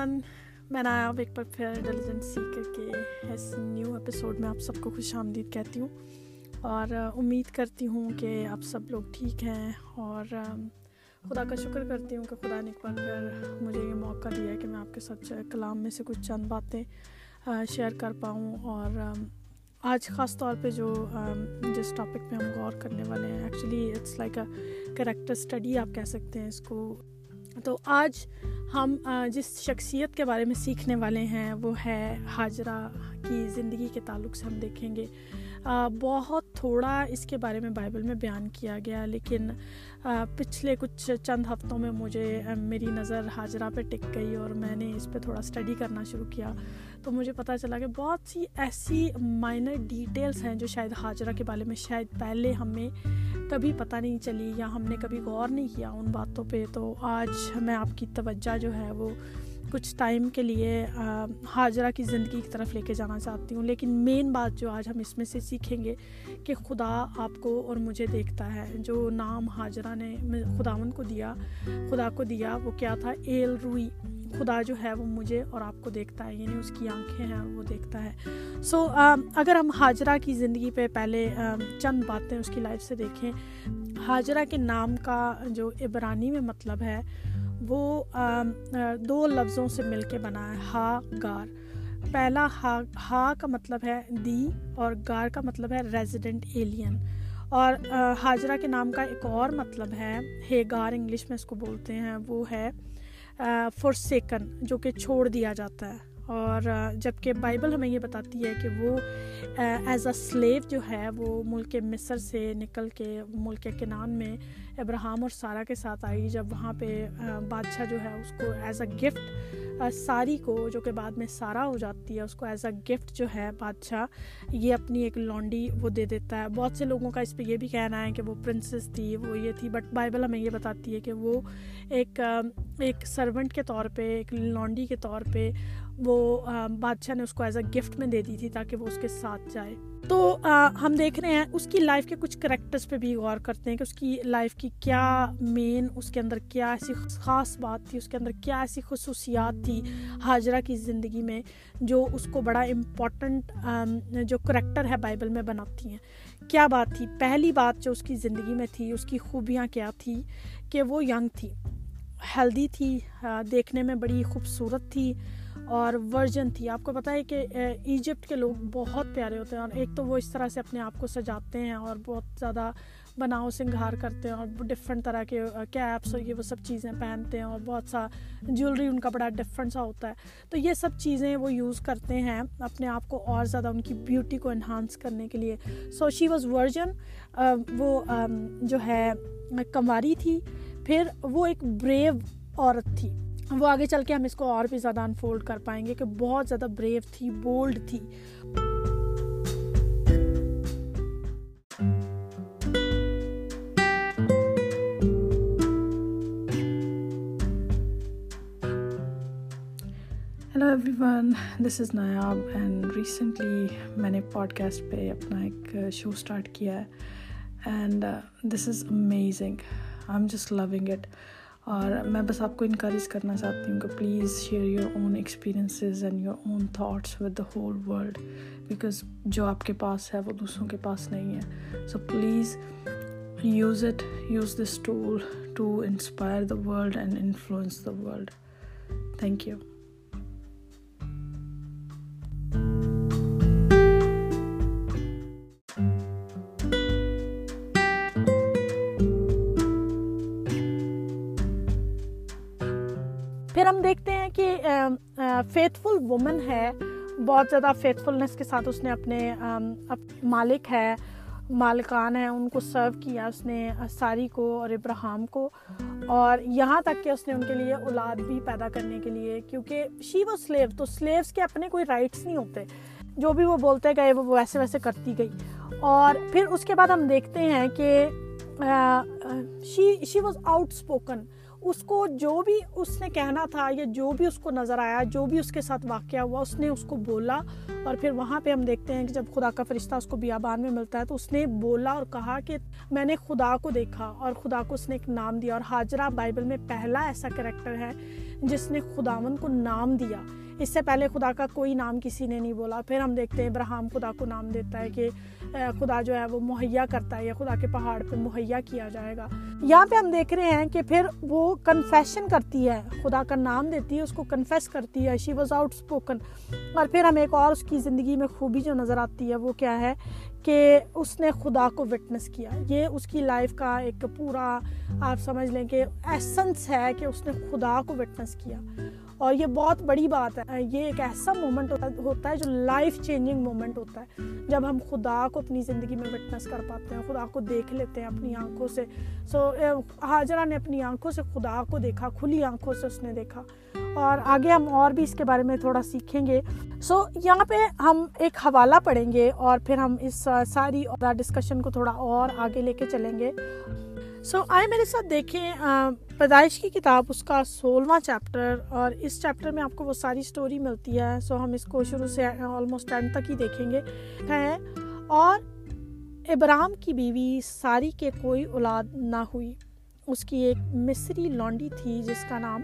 One میں نے آپ ایک بار پھر ڈیلیجنٹ کر کے اس نیو ایپیسوڈ میں آپ سب کو خوش آمدید کہتی ہوں اور امید کرتی ہوں کہ آپ سب لوگ ٹھیک ہیں اور خدا کا شکر کرتی ہوں کہ خدا نے ایک بار پھر مجھے یہ موقع دیا ہے کہ میں آپ کے ساتھ کلام میں سے کچھ چند باتیں شیئر کر پاؤں اور آج خاص طور پہ جو جس ٹاپک پہ ہم غور کرنے والے ہیں actually it's like a character study آپ کہہ سکتے ہیں اس کو تو آج ہم جس شخصیت کے بارے میں سیکھنے والے ہیں، وہ ہے حاجرہ کی زندگی کے تعلق سے ہم دیکھیں گے۔ بہت تھوڑا اس کے بارے میں بائبل میں بیان کیا گیا، لیکن پچھلے کچھ چند ہفتوں میں مجھے میری نظر حاجرہ پہ ٹک گئی اور میں نے اس پہ تھوڑا اسٹڈی کرنا شروع کیا۔ تو مجھے پتہ چلا کہ بہت سی ایسی مائنر ڈیٹیلز ہیں جو شاید حاجرہ کے بارے میں شاید پہلے ہمیں کبھی پتہ نہیں چلی یا ہم نے کبھی غور نہیں کیا ان باتوں پہ۔ تو آج میں آپ کی توجہ جو ہے وہ کچھ ٹائم کے لیے حاجرہ کی زندگی کی طرف لے کے جانا چاہتی ہوں۔ لیکن مین بات جو آج ہم اس میں سے سیکھیں گے کہ خدا آپ کو اور مجھے دیکھتا ہے۔ جو نام حاجرہ نے، خداون کو دیا، خدا کو دیا وہ کیا تھا؟ ایل روئی۔ خدا جو ہے وہ مجھے اور آپ کو دیکھتا ہے یعنی اس کی آنکھیں ہیں، وہ دیکھتا ہے۔ سو اگر ہم حاجرہ کی زندگی پہ پہلے چند باتیں اس کی لائف سے دیکھیں۔ حاجرہ کے نام کا جو عبرانی میں مطلب ہے، وہ دو لفظوں سے مل کے بنا ہے۔ ہا، گار۔ پہلا ہا ہا کا مطلب ہے دی اور گار کا مطلب ہے ریزیڈنٹ ایلین اور حاجرہ کے نام کا ایک اور مطلب ہے، ہیگار انگلش میں اس کو بولتے ہیں، وہ ہے فور سیکن جو کہ چھوڑ دیا جاتا ہے۔ اور جبکہ بائبل ہمیں یہ بتاتی ہے کہ وہ ایز اے سلیو جو ہے، وہ ملک مصر سے نکل کے، ملک کنان میں ابراہم اور سارا کے ساتھ آئی جب وہاں پہ بادشاہ جو ہے، اس کو ایز اے گفٹ ساری کو، جو کہ بعد میں سارا ہو جاتی ہے، اس کو ایز اے گفٹ جو ہے بادشاہ، یہ اپنی ایک لانڈی وہ دے دیتا ہے۔ بہت سے لوگوں کا اس پہ یہ بھی کہنا ہے کہ وہ پرنسس تھی، وہ یہ تھی۔ بٹ بائبل ہمیں یہ بتاتی ہے کہ وہ ایک ایک سرونٹ کے طور پہ، ایک لانڈی کے طور پہ وہ بادشاہ نے اس کو ایز اے گفٹ میں دے دی تھی تاکہ وہ اس کے ساتھ جائے۔ تو ہم دیکھ رہے ہیں اس کی لائف کے کچھ کریکٹرس پہ بھی غور کرتے ہیں کہ اس کی لائف کی کیا مین اس کے اندر کیا ایسی خاص بات تھی، اس کے اندر کیا ایسی خصوصیات تھی حاجرہ کی زندگی میں جو اس کو بڑا امپورٹنٹ جو کریکٹر ہے بائبل میں بناتی ہیں۔ کیا بات تھی؟ پہلی بات جو اس کی زندگی میں تھی، اس کی خوبیاں کیا تھی؟ کہ وہ ینگ تھی ہیلدی تھی دیکھنے میں بڑی خوبصورت تھی۔ اور ورجن تھی۔ آپ کو پتہ ہے کہ ایجپٹ کے لوگ بہت پیارے ہوتے ہیں اور ایک تو وہ اس طرح سے اپنے آپ کو سجاتے ہیں اور بہت زیادہ بناؤ سنگھار کرتے ہیں اور ڈفرینٹ طرح کے کیپس اور یہ وہ سب چیزیں پہنتے ہیں اور بہت سا جولری ان کا بڑا ڈفرینٹ سا ہوتا ہے۔ تو یہ سب چیزیں وہ یوز کرتے ہیں اپنے آپ کو اور زیادہ ان کی بیوٹی کو انہانس کرنے کے لیے۔ سو شی واز ورجن وہ جو ہے کماری تھی۔ پھر وہ ایک بریو عورت تھی۔ وہ آگے چل کے ہم اس کو اور بھی زیادہ انفولڈ کر پائیں گے کہ بہت زیادہ بریو تھی بولڈ تھی۔ Hello everyone this is Nayab and recently میں نے پوڈ کاسٹ پہ اپنا ایک شو اسٹارٹ کیا ہے and this is amazing I am just loving it اور میں بس آپ کو انکریج کرنا چاہتی ہوں کہ please share your own experiences and your own thoughts with the whole world because جو آپ کے پاس ہے وہ دوسروں کے پاس نہیں ہے. So please use it use this tool to inspire the world and influence the world thank you faithful woman ہے بہت زیادہ فیتھ فلنس کے ساتھ اس نے اپنے مالک ہے مالکان ہیں ان کو سرو کیا اس نے ساری کو اور ابراہم کو اور یہاں تک کہ اس نے ان کے لیے اولاد بھی پیدا کرنے کے لیے کیونکہ شی وہ سلیو تو سلیوس کے اپنے کوئی رائٹس نہیں ہوتے جو بھی وہ بولتے گئے وہ ویسے ویسے کرتی گئی اور پھر اس کے بعد ہم دیکھتے ہیں کہ she she was outspoken اس کو جو بھی اس نے کہنا تھا یا جو بھی اس کو نظر آیا، جو بھی اس کے ساتھ واقعہ ہوا، اس نے اس کو بولا اور پھر وہاں پہ ہم دیکھتے ہیں کہ جب خدا کا فرشتہ اس کو بیابان میں ملتا ہے تو اس نے بولا اور کہا کہ میں نے خدا کو دیکھا اور خدا کو اس نے ایک نام دیا اور حاجرہ بائبل میں پہلا ایسا کریکٹر ہے جس نے خداون کو نام دیا۔ اس سے پہلے خدا کا کوئی نام کسی نے نہیں بولا، پھر ہم دیکھتے ہیں ابراہم خدا کو نام دیتا ہے کہ خدا جو ہے وہ مہیا کرتا ہے یا خدا کے پہاڑ پہ مہیا کیا جائے گا۔ یہاں پہ ہم دیکھ رہے ہیں کہ پھر وہ کنفیشن کرتی ہے، خدا کا نام دیتی ہے، اس کو کنفیس کرتی ہے شی واز آؤٹ اسپوکن اور پھر ہمیں ایک اور اس کی زندگی میں خوبی جو نظر آتی ہے، وہ کیا ہے کہ اس نے خدا کو وٹنس کیا۔ یہ اس کی لائف کا ایک پورا آپ سمجھ لیں کہ ایسنس ہے کہ اس نے خدا کو وٹنس کیا۔ اور یہ بہت بڑی بات ہے۔ یہ ایک ایسا مومنٹ ہوتا ہے جو لائف چینجنگ مومنٹ ہوتا ہے۔ جب ہم خدا کو اپنی زندگی میں وٹنس کر پاتے ہیں، خدا کو دیکھ لیتے ہیں اپنی آنکھوں سے۔ سو حاجرہ نے اپنی آنکھوں سے خدا کو دیکھا، کھلی آنکھوں سے اس نے دیکھا۔ اور آگے ہم اور بھی اس کے بارے میں تھوڑا سیکھیں گے۔ سو یہاں پہ ہم ایک حوالہ پڑھیں گے اور پھر ہم اس ساری ڈسکشن کو تھوڑا اور آگے لے کے چلیں گے۔ سو so, آئے میرے ساتھ دیکھیں پیدائش کی کتاب اس کا سولہواں چیپٹر اور اس چیپٹر میں آپ کو وہ ساری سٹوری ملتی ہے۔ سو so, ہم اس کو شروع سے آلموسٹ اینڈ تک ہی دیکھیں گے۔ ہے اور ابرام کی بیوی ساری کے کوئی اولاد نہ ہوئی۔ اس کی ایک مصری لانڈی تھی جس کا نام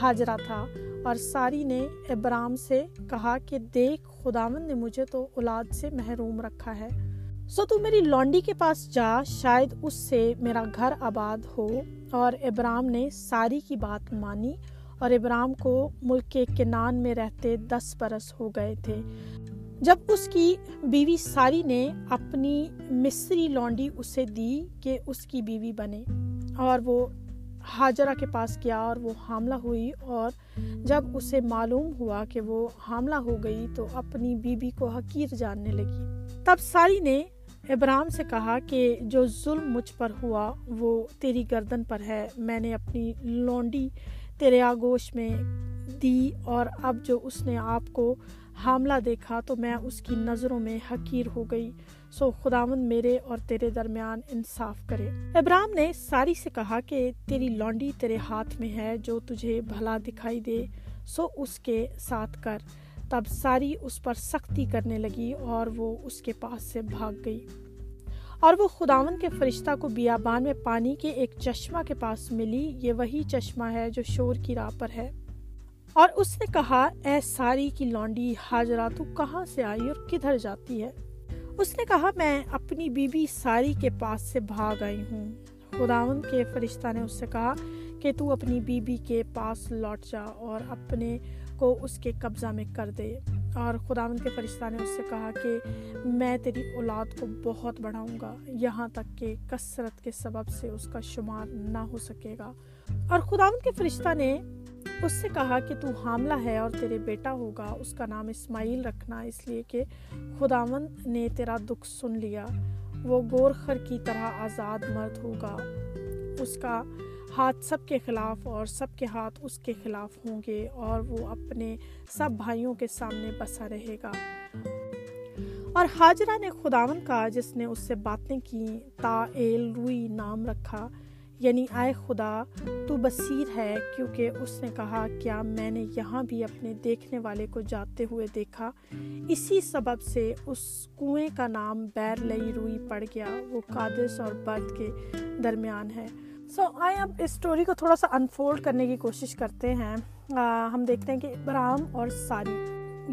حاجرہ تھا۔ اور ساری نے ابرام سے کہا کہ دیکھ خداون نے مجھے تو اولاد سے محروم رکھا ہے۔ سو تو میری لانڈی کے پاس جا، شاید اس سے میرا گھر آباد ہو۔ اور ابرام نے ساری کی بات مانی اور ابرام کو ملک کے کنان میں رہتے دس برس ہو گئے تھے۔ جب اس کی بیوی ساری نے اپنی مصری لانڈی اسے دی کہ اس کی بیوی بنے، اور وہ حاجرہ کے پاس گیا اور وہ حاملہ ہوئی۔ اور جب اسے معلوم ہوا کہ وہ حاملہ ہو گئی تو اپنی بیوی کو حقیر جاننے لگی۔ تب ساری نے ابراہم سے کہا کہ جو ظلم مجھ پر ہوا، وہ تیری گردن پر ہے۔ میں نے اپنی لونڈی تیرے آگوش میں دی اور اب جو اس نے آپ کو حاملہ دیکھا تو میں اس کی نظروں میں حقیر ہو گئی۔ سو خداون میرے اور تیرے درمیان انصاف کرے۔ ابراہم نے ساری سے کہا کہ تیری لونڈی تیرے ہاتھ میں ہے جو تجھے بھلا دکھائی دے، سو اس کے ساتھ کر۔ تب ساری اس پر سختی کرنے لگی اور وہ اس کے پاس سے بھاگ گئی۔ اور وہ خداون کے فرشتہ کو بیابان میں پانی کے ایک چشمہ کے پاس ملی، یہ وہی چشمہ ہے جو شور کی راہ پر ہے۔ اور اس نے کہا، اے ساری کی لانڈی حاجرہ، تو کہاں سے آئی اور کدھر جاتی ہے؟ اس نے کہا، میں اپنی بی بی ساری کے پاس سے بھاگ آئی ہوں۔ خداون کے فرشتہ نے اس سے کہا کہ تو اپنی بی بی کے پاس لوٹ جا اور اپنے کو اس کے قبضہ میں کر دے۔ اور خداون کے فرشتہ نے اس سے کہا کہ میں تیری اولاد کو بہت بڑھاؤں گا، یہاں تک کہ کثرت کے سبب سے اس کا شمار نہ ہو سکے گا۔ اور خداون کے فرشتہ نے اس سے کہا کہ تو حاملہ ہے اور تیرے بیٹا ہوگا، اس کا نام اسماعیل رکھنا، اس لیے کہ خداون نے تیرا دکھ سن لیا۔ وہ گورخر کی طرح آزاد مرد ہوگا۔ اس کا ہاتھ سب کے خلاف اور سب کے ہاتھ اس کے خلاف ہوں گے اور وہ اپنے سب بھائیوں کے سامنے بسا رہے گا۔ اور حاجرہ نے خداون کا جس نے اس سے باتیں کی، تا ایل روئی نام رکھا یعنی آئے خدا، تو بصیر ہے کیونکہ اس نے کہا، کیا میں نے یہاں بھی اپنے دیکھنے والے کو جاتے ہوئے دیکھا؟ اسی سبب سے اس کنویں کا نام بیر لئی روئی پڑ گیا، وہ قادس اور برد کے درمیان ہے۔ سو آئے اب اس اسٹوری کو تھوڑا سا انفولڈ کرنے کی کوشش کرتے ہیں ہم دیکھتے ہیں کہ ابراہم اور ساری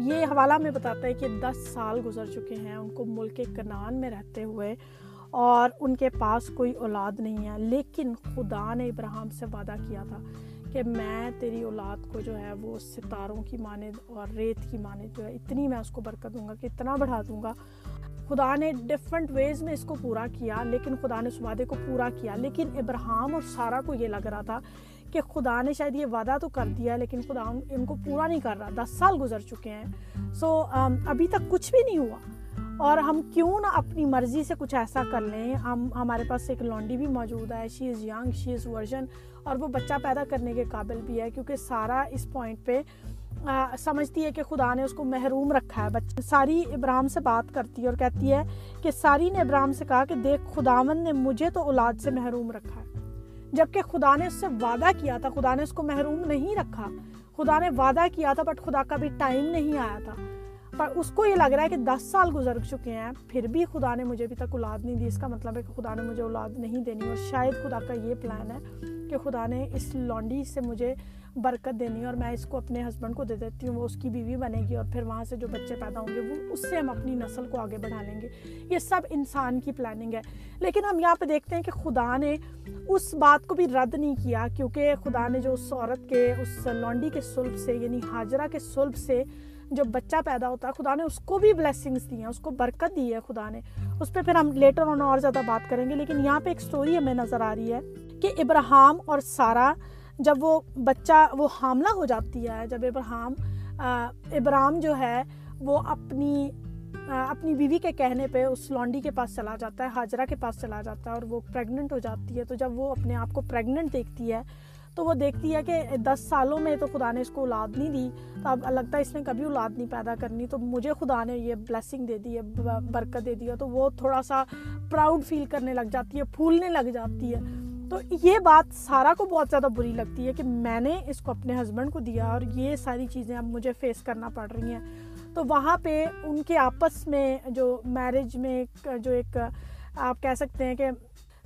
یہ حوالہ میں بتاتا ہے کہ دس سال گزر چکے ہیں ان کو ملک کنان میں رہتے ہوئے اور ان کے پاس کوئی اولاد نہیں ہے لیکن خدا نے ابراہم سے وعدہ کیا تھا کہ میں تیری اولاد کو جو ہے وہ ستاروں کی مانند اور ریت کی مانند جو ہے اتنی میں اس کو برکت دوں گا کہ اتنا بڑھا دوں گا خدا نے ڈفرنٹ ویز میں اس کو پورا کیا، لیکن خدا نے اس وعدے کو پورا کیا۔ لیکن ابراہم اور سارا کو یہ لگ رہا تھا کہ خدا نے شاید یہ وعدہ تو کر دیا، لیکن خدا ان کو پورا نہیں کر رہا۔ دس سال گزر چکے ہیں۔ سو um, ابھی تک کچھ بھی نہیں ہوا۔ اور ہم کیوں نہ اپنی مرضی سے کچھ ایسا کر لیں۔ ہم ہمارے پاس ایک لانڈی بھی موجود ہے۔ شی از ینگ شی از ورژن اور وہ بچہ پیدا کرنے کے قابل بھی ہے، کیونکہ سارا اس پوائنٹ پہ سمجھتی ہے کہ خدا نے اس کو محروم رکھا ہے۔ بچہ ساری ابراہم سے بات کرتی ہے اور کہتی ہے کہ ساری نے ابراہم سے کہا کہ دیکھ خداون نے مجھے تو اولاد سے محروم رکھا ہے۔ جبکہ خدا نے اس سے وعدہ کیا تھا، خدا نے اس کو محروم نہیں رکھا۔ خدا نے وعدہ کیا تھا بٹ خدا کا بھی ٹائم نہیں آیا تھا۔ پر اس کو یہ لگ رہا ہے کہ دس سال گزر چکے ہیں، پھر بھی خدا نے مجھے ابھی تک اولاد نہیں دی۔ اس کا مطلب ہے کہ خدا نے مجھے اولاد نہیں دینی اور شاید خدا کا یہ پلان ہے کہ خدا نے اس لانڈی سے مجھے برکت دینی اور میں اس کو اپنے ہسبینڈ کو دے دیتی ہوں، وہ اس کی بیوی بنے گی اور پھر وہاں سے جو بچے پیدا ہوں گے، وہ اس سے ہم اپنی نسل کو آگے بڑھا لیں گے۔ یہ سب انسان کی پلاننگ ہے۔ لیکن ہم یہاں پہ دیکھتے ہیں کہ خدا نے اس بات کو بھی رد نہیں کیا، کیونکہ خدا نے جو اس عورت کے، اس لانڈی کے سلب سے یعنی حاجرہ کے سلب سے جو بچہ پیدا ہوتا ہے، خدا نے اس کو بھی بلیسنگس دی ہیں، اس کو برکت دی ہے خدا نے۔ اس پہ پھر ہم لیٹر آن اور زیادہ بات کریں گے، لیکن یہاں پہ ایک سٹوری ہمیں نظر آ رہی ہے کہ ابراہم اور سارا جب وہ بچہ وہ حاملہ ہو جاتی ہے، جب ابراہم ابراہم جو ہے، وہ اپنی اپنی بیوی کے کہنے پہ اس لانڈی کے پاس چلا جاتا ہے، حاجرہ کے پاس چلا جاتا ہے اور وہ پریگننٹ ہو جاتی ہے۔ تو جب وہ اپنے آپ کو پریگننٹ دیکھتی ہے، تو وہ دیکھتی ہے کہ دس سالوں میں تو خدا نے اس کو اولاد نہیں دی۔ تو اب لگتا ہے اس نے کبھی اولاد نہیں پیدا کرنی۔ تو مجھے خدا نے یہ بلیسنگ دے دی ہے برکت دے دی۔ ہے تو وہ تھوڑا سا پراؤڈ فیل کرنے لگ جاتی ہے، پھولنے لگ جاتی ہے۔ تو یہ بات سارا کو بہت زیادہ بری لگتی ہے کہ میں نے اس کو اپنے ہسبینڈ کو دیا اور یہ ساری چیزیں اب مجھے فیس کرنا پڑ رہی ہیں۔ تو وہاں پہ ان کے آپس میں جو میرج میں جو ایک، آپ کہہ سکتے ہیں کہ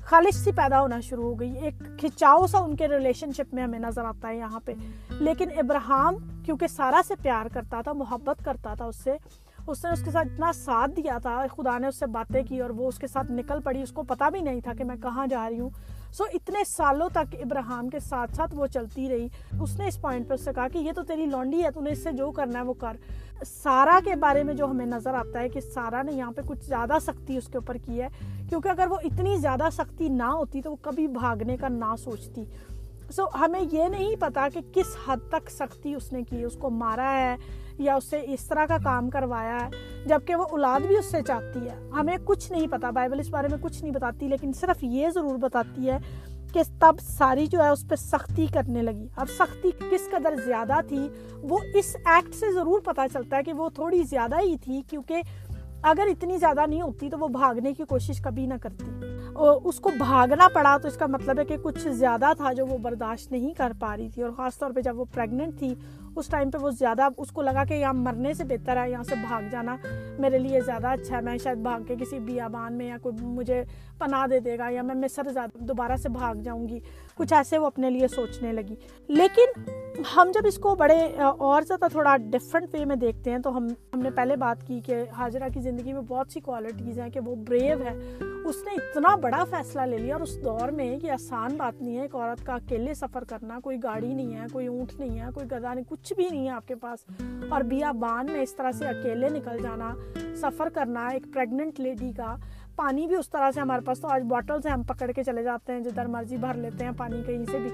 خالص سی پیدا ہونا شروع ہو گئی۔ ایک کھچاؤ سا ان کے ریلیشن شپ میں ہمیں نظر آتا ہے یہاں پہ۔ لیکن ابراہم کیونکہ سارا سے پیار کرتا تھا، محبت کرتا تھا اس سے، اس نے اس کے ساتھ اتنا ساتھ دیا تھا، خدا نے اس سے باتیں کی اور وہ اس کے ساتھ نکل پڑی۔ اس کو پتا بھی نہیں تھا کہ میں کہاں جا رہی ہوں۔ سو اتنے سالوں تک ابراہم کے ساتھ ساتھ وہ چلتی رہی اس نے اس پوائنٹ پہ اس سے کہا کہ یہ تو تیری لونڈی ہے تو نے اس سے جو کرنا ہے وہ کر سارا کے بارے میں جو ہمیں نظر آتا ہے کہ سارا نے یہاں پہ کچھ زیادہ سختی اس کے اوپر کی ہے کیونکہ اگر وہ اتنی زیادہ سختی نہ ہوتی تو وہ کبھی بھاگنے کا نہ سوچتی سو ہمیں یہ نہیں پتا کہ کس حد تک سختی اس نے کی اس کو مارا ہے یا اس سے اس طرح کا کام کروایا ہے، جبکہ وہ اولاد بھی اس سے چاہتی ہے۔ ہمیں کچھ نہیں پتا، بائبل اس بارے میں کچھ نہیں بتاتی، لیکن صرف یہ ضرور بتاتی ہے کہ تب ساری جو ہے اس پہ سختی کرنے لگی۔ اب سختی کس قدر زیادہ تھی، وہ اس ایکٹ سے ضرور پتا چلتا ہے کہ وہ تھوڑی زیادہ ہی تھی، کیونکہ اگر اتنی زیادہ نہیں ہوتی تو وہ بھاگنے کی کوشش کبھی نہ کرتی۔ اس کو بھاگنا پڑا تو اس کا مطلب ہے کہ کچھ زیادہ تھا جو وہ برداشت نہیں کر پا رہی تھی اور خاص طور پہ جب وہ پریگننٹ تھی، اس ٹائم پہ وہ زیادہ اس کو لگا کہ یہاں مرنے سے بہتر ہے، یہاں سے بھاگ جانا میرے لیے زیادہ اچھا ہے۔ میں شاید بھاگ کے کسی بیابان میں یا کوئی مجھے پناہ دے دے گا یا میں مصر دوبارہ سے بھاگ جاؤں گی۔ کچھ ایسے وہ اپنے لیے سوچنے لگی۔ لیکن ہم جب اس کو بڑے، اور زیادہ تھوڑا ڈفرینٹ وے میں دیکھتے ہیں، تو ہم ہم نے پہلے بات کی کہ حاجرہ کی زندگی میں بہت سی کوالٹیز ہیں کہ وہ بریو ہے۔ اس نے اتنا بڑا فیصلہ لے لیا اور اس دور میں یہ آسان بات نہیں ہے، ایک عورت کا اکیلے سفر کرنا، کوئی گاڑی نہیں ہے، کوئی اونٹ نہیں ہے، کوئی گدا نہیں، کچھ بھی نہیں ہے آپ کے پاس۔ اور بیا بان میں اس طرح سے اکیلے نکل جانا، سفر کرنا، ایک پریگننٹ لیڈی کا پانی بھی اس طرح سے ہمارے پاس تو آج بوٹل سے ہم پکڑ کے چلے جاتے ہیں، جدھر مرضی بھر لیتے ہیں پانی کہیں سے بھی۔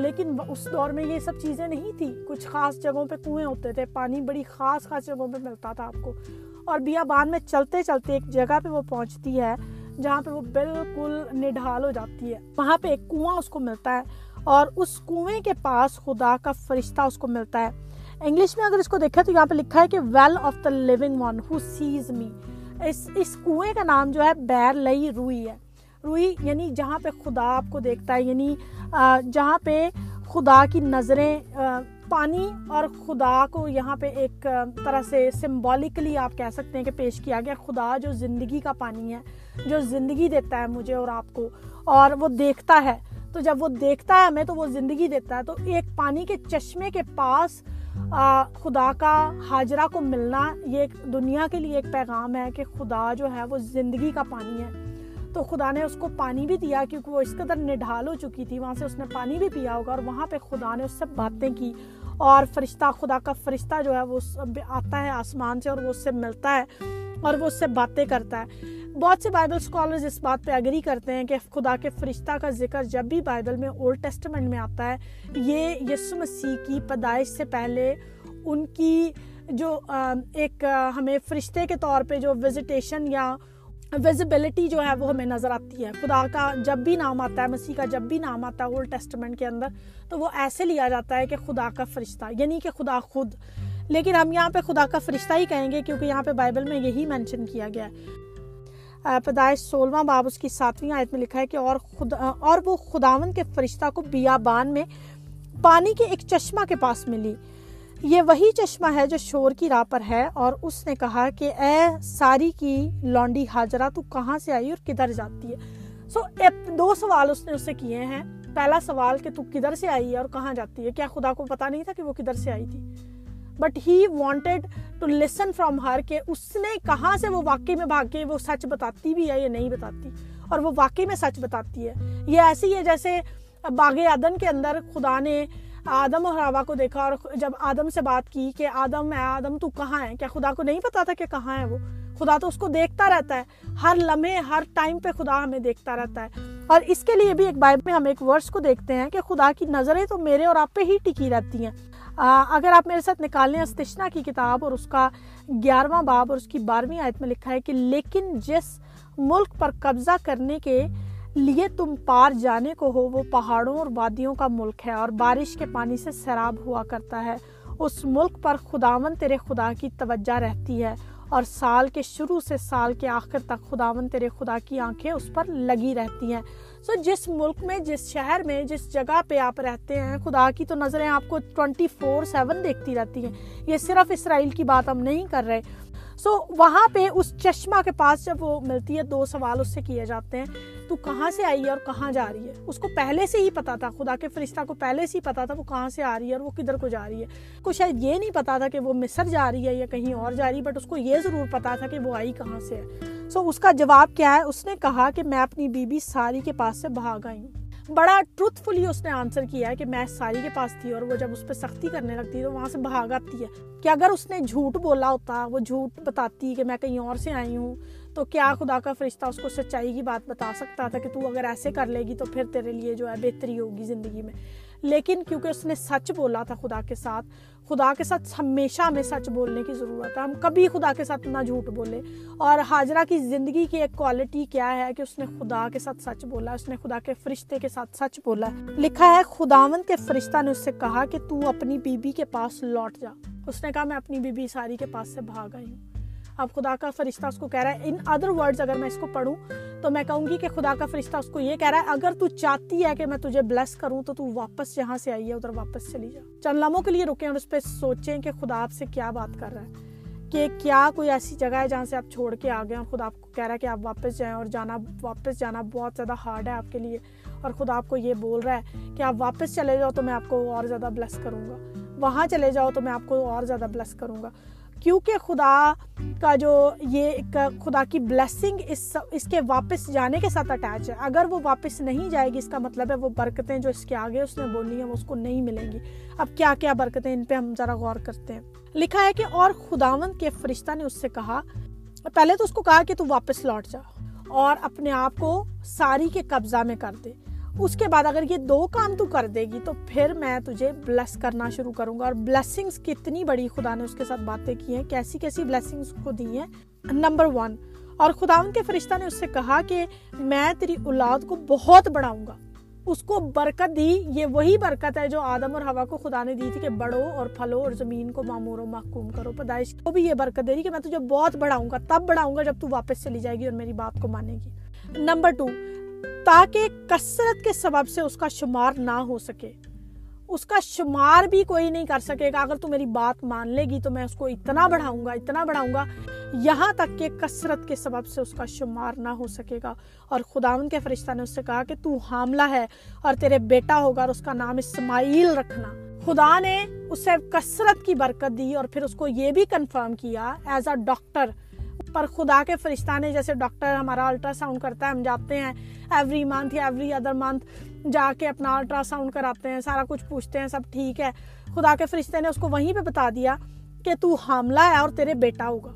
لیکن اس دور میں یہ سب چیزیں نہیں تھی کچھ خاص جگہوں پہ کنویں ہوتے تھے، پانی بڑی خاص خاص جگہوں پہ ملتا تھا آپ کو۔ اور بیابان میں چلتے چلتے ایک جگہ پہ وہ پہنچتی ہے، جہاں پہ وہ بالکل نڈھال ہو جاتی ہے۔ وہاں پہ ایک کنواں اس کو ملتا ہے اور اس کنویں کے پاس خدا کا فرشتہ اس کو ملتا ہے۔ انگلش میں اگر اس کو دیکھیں تو یہاں پہ لکھا ہے کہ well of the living one who sees me اس اس کنویں کا نام جو ہے بیر لئی روئی ہے۔ روئی یعنی جہاں پہ خدا آپ کو دیکھتا ہے یعنی جہاں پہ خدا کی نظریں پانی اور خدا کو یہاں پہ ایک طرح سے سمبولکلی آپ کہہ سکتے ہیں کہ پیش کیا گیا۔ خدا جو زندگی کا پانی ہے، جو زندگی دیتا ہے مجھے اور آپ کو، اور وہ دیکھتا ہے۔ تو جب وہ دیکھتا ہے ہمیں، تو وہ زندگی دیتا ہے۔ تو ایک پانی کے چشمے کے پاس خدا کا حاجرہ کو ملنا یہ ایک دنیا کے لیے ایک پیغام ہے کہ خدا جو ہے وہ زندگی کا پانی ہے۔ تو خدا نے اس کو پانی بھی دیا کیونکہ وہ اس قدر نڈھال ہو چکی تھی، وہاں سے اس نے پانی بھی پیا ہوگا اور وہاں پہ خدا نے اس سے باتیں کی۔ اور فرشتہ، خدا کا فرشتہ جو ہے وہ آتا ہے آسمان سے اور وہ اس سے ملتا ہے۔ اور وہ اس سے باتیں کرتا ہے۔ بہت سے بائبل اسکالرز اس بات پہ اگری کرتے ہیں کہ خدا کے فرشتہ کا ذکر جب بھی بائبل میں اولڈ ٹیسٹمنٹ میں آتا ہے، یہ یسو مسیح کی پیدائش سے پہلے ان کی جو ایک ہمیں فرشتے کے طور پہ جو وزٹیشن یا ویزیبلٹی جو ہے وہ ہمیں نظر آتی ہے۔ خدا کا جب بھی نام آتا ہے، مسیح کا جب بھی نام آتا ہے اولڈ ٹیسٹمنٹ کے اندر، تو وہ ایسے لیا جاتا ہے کہ خدا کا فرشتہ یعنی کہ خدا خود۔ لیکن ہم یہاں پہ خدا کا فرشتہ ہی کہیں گے کیونکہ یہاں پہ بائبل میں یہی مینشن کیا گیا ہے۔ پیدائش سولہواں باب، اس کی ساتویں آیت میں لکھا ہے کہ اور خدا، اور وہ خداون کے فرشتہ کو بیابان میں پانی کے ایک چشمہ کے پاس ملی۔ یہ وہی چشمہ ہے جو شور کی راہ پر ہے اور اس نے کہا کہ اے ساری کی لونڈی حاجرہ، تو کہاں سے آئی اور کدھر جاتی ہے؟ سو دو سوال اس نے اس سے کیے ہیں۔ پہلا سوال کہ تو کدھر سے آئی ہے اور کہاں جاتی ہے؟ کیا خدا کو پتا نہیں تھا کہ وہ کدھر سے آئی تھی؟ But he wanted to listen from her کہ اس نے کہاں سے وہ واقعی میں بھاگ کے وہ سچ بتاتی بھی ہے یا نہیں بتاتی اور وہ واقعی میں سچ بتاتی ہے یہ ایسی ہے جیسے باغ عدن کے اندر خدا نے آدم اور ہوا کو دیکھا اور جب آدم سے بات کی کہ آدم اے آدم تو کہاں ہے کیا خدا کو نہیں پتا تھا کہ کہاں ہے وہ خدا تو اس کو دیکھتا رہتا ہے ہر لمحے ہر ٹائم پہ خدا ہمیں دیکھتا رہتا ہے اور اس کے لیے بھی ایک بائبل میں ہم ایک ورس کو دیکھتے ہیں کہ خدا کی نظریں تو میرے اور آپ پہ ہی ٹکی رہتی ہیں اگر آپ میرے ساتھ نکالیں استشنا کی کتاب اور اس کا گیارہواں باب اور اس کی بارہویں آیت میں لکھا ہے کہ لیکن جس ملک پر قبضہ کرنے کے لیے تم پار جانے کو ہو، وہ پہاڑوں اور وادیوں کا ملک ہے اور بارش کے پانی سے سیراب ہوا کرتا ہے۔ اس ملک پر خداون تیرے خدا کی توجہ رہتی ہے اور سال کے شروع سے سال کے آخر تک خداون تیرے خدا کی آنکھیں اس پر لگی رہتی ہیں۔ سو so, جس ملک میں جس شہر میں جس جگہ پہ آپ رہتے ہیں خدا کی تو نظریں آپ کو ٹوینٹی فور سیون دیکھتی رہتی ہیں۔ یہ صرف اسرائیل کی بات ہم نہیں کر رہے۔ سو وہاں پہ اس چشمہ کے پاس جب وہ ملتی ہے دو سوال اس سے کیے جاتے ہیں۔ تو کہاں سے آئی ہے اور کہاں جا رہی ہے؟ اس کو پہلے سے ہی پتا تھا، خدا کے فرشتہ کو پہلے سے ہی پتا تھا وہ کہاں سے آ رہی ہے اور وہ کدھر کو جا رہی ہے۔ کو شاید یہ نہیں پتا تھا کہ وہ مصر جا رہی ہے یا کہیں اور جا رہی ہے بٹ اس کو یہ ضرور پتا تھا کہ وہ آئی کہاں سے ہے۔ سو اس کا جواب کیا ہے؟ اس نے کہا کہ میں اپنی بی بی ساری کے پاس سے بھاگ آئی ہوں۔ بڑا ٹروتھ فلی اس نے آنسر کیا ہے کہ میں ساری کے پاس تھی اور وہ جب اس پہ سختی کرنے لگتی تو وہاں سے بھاگ آتی ہے۔ کہ اگر اس نے جھوٹ بولا ہوتا، وہ جھوٹ بتاتی کہ میں کہیں اور سے آئی ہوں۔ تو کیا خدا کا فرشتہ اس کو سچائی کی بات بتا سکتا تھا کہ تو اگر ایسے کر لے گی تو پھر تیرے لیے جو ہے بہتری ہوگی زندگی میں؟ لیکن کیونکہ اس نے سچ بولا تھا خدا کے ساتھ، خدا کے ساتھ ہمیشہ ہمیں سچ بولنے کی ضرورت ہے۔ ہم کبھی خدا کے ساتھ نہ جھوٹ بولے اور حاجرہ کی زندگی کی ایک کوالٹی کیا ہے کہ اس نے خدا کے ساتھ سچ بولا، اس نے خدا کے فرشتے کے ساتھ سچ بولا۔ لکھا ہے خداون کے فرشتہ نے اس سے کہا کہ تو اپنی بیوی بی کے پاس لوٹ جا۔ اس نے کہا، میں اپنی بیوی بی ساری کے پاس سے بھاگ آئی ہوں۔ اب خدا کا فرشتہ اس کو کہہ رہا ہے ان ادر ورڈز اگر میں اس کو پڑھوں تو میں کہوں گی کہ خدا کا فرشتہ اس کو یہ کہہ رہا ہے، اگر تو چاہتی ہے کہ میں تجھے بلیس کروں تو تو واپس جہاں سے آئی ہے، ادھر واپس چلی جا۔ چند لمحوں کے لیے رکیں اور اس پہ سوچیں کہ خدا آپ سے کیا بات کر رہا ہے۔ کہ کیا کوئی ایسی جگہ ہے جہاں سے آپ چھوڑ کے آ گئے اور خدا آپ کو کہہ رہا ہے کہ آپ واپس جائیں اور جانا، واپس جانا بہت زیادہ ہارڈ ہے آپ کے لیے۔ اور خدا آپ کو یہ بول رہا ہے کہ آپ واپس چلے جاؤ تو میں آپ کو اور زیادہ بلیس کروں گا۔ وہاں چلے جاؤ تو میں آپ کو اور زیادہ بلیس کروں گا۔ کیونکہ خدا کا جو یہ ایک خدا کی بلیسنگ اس اس کے واپس جانے کے ساتھ اٹیچ ہے۔ اگر وہ واپس نہیں جائے گی، اس کا مطلب ہے وہ برکتیں جو اس کے آگے اس نے بولی ہیں، وہ اس کو نہیں ملیں گی۔ اب کیا کیا برکتیں ان پہ ہم ذرا غور کرتے ہیں۔ لکھا ہے کہ اور خداون کے فرشتہ نے اس سے کہا، پہلے تو اس کو کہا کہ تو واپس لوٹ جا اور اپنے آپ کو ساری کے قبضہ میں کر دے۔ اس کے بعد اگر یہ دو کام تو کر دے گی، تو پھر میں تجھے بلیس کرنا شروع کروں گا۔ اور بلیسنگس کتنی بڑی خدا نے اس کے ساتھ باتیں کی ہیں، کیسی کیسی بلیسنگس کو دی ہیں۔ نمبر ون اور خدا ان کے فرشتہ نے اس سے کہا کہ میں تیری اولاد کو بہت بڑھاؤں گا۔ اس کو برکت دی، یہ وہی برکت ہے جو آدم اور ہوا کو خدا نے دی تھی کہ بڑھو اور پھلو اور زمین کو معمور و محکوم کرو۔ پیدائش کو بھی یہ برکت دے رہی کہ میں تجھے بہت بڑھاؤں گا، تب بڑھاؤں گا جب تو واپس چلی جائے گی اور میری بات کو مانے گی۔ نمبر ٹو تاکہ کثرت کے سبب سے اس کا شمار نہ ہو سکے۔ اس کا شمار بھی کوئی نہیں کر سکے گا۔ اگر تو میری بات مان لے گی تو میں اس کو اتنا بڑھاؤں گا، اتنا بڑھاؤں گا۔ یہاں تک کہ کثرت کے سبب سے اس کا شمار نہ ہو سکے گا۔ اور خداون کے فرشتہ نے اس سے کہا کہ تو حاملہ ہے اور تیرے بیٹا ہوگا اور اس کا نام اسماعیل رکھنا۔ خدا نے اسے کثرت کی برکت دی اور پھر اس کو یہ بھی کنفرم کیا ایز اے ڈاکٹر پر خدا کے فرشتہ نے جیسے ڈاکٹر ہمارا الٹرا ساؤنڈ کرتا ہے، ہم جاتے ہیں ایوری منتھ یا ایوری ادر منتھ جا کے اپنا الٹرا ساؤنڈ کراتے ہیں، سارا کچھ پوچھتے ہیں، سب ٹھیک ہے۔ خدا کے فرشتے نے اس کو وہیں پہ بتا دیا کہ تو حاملہ ہے اور تیرے بیٹا ہوگا۔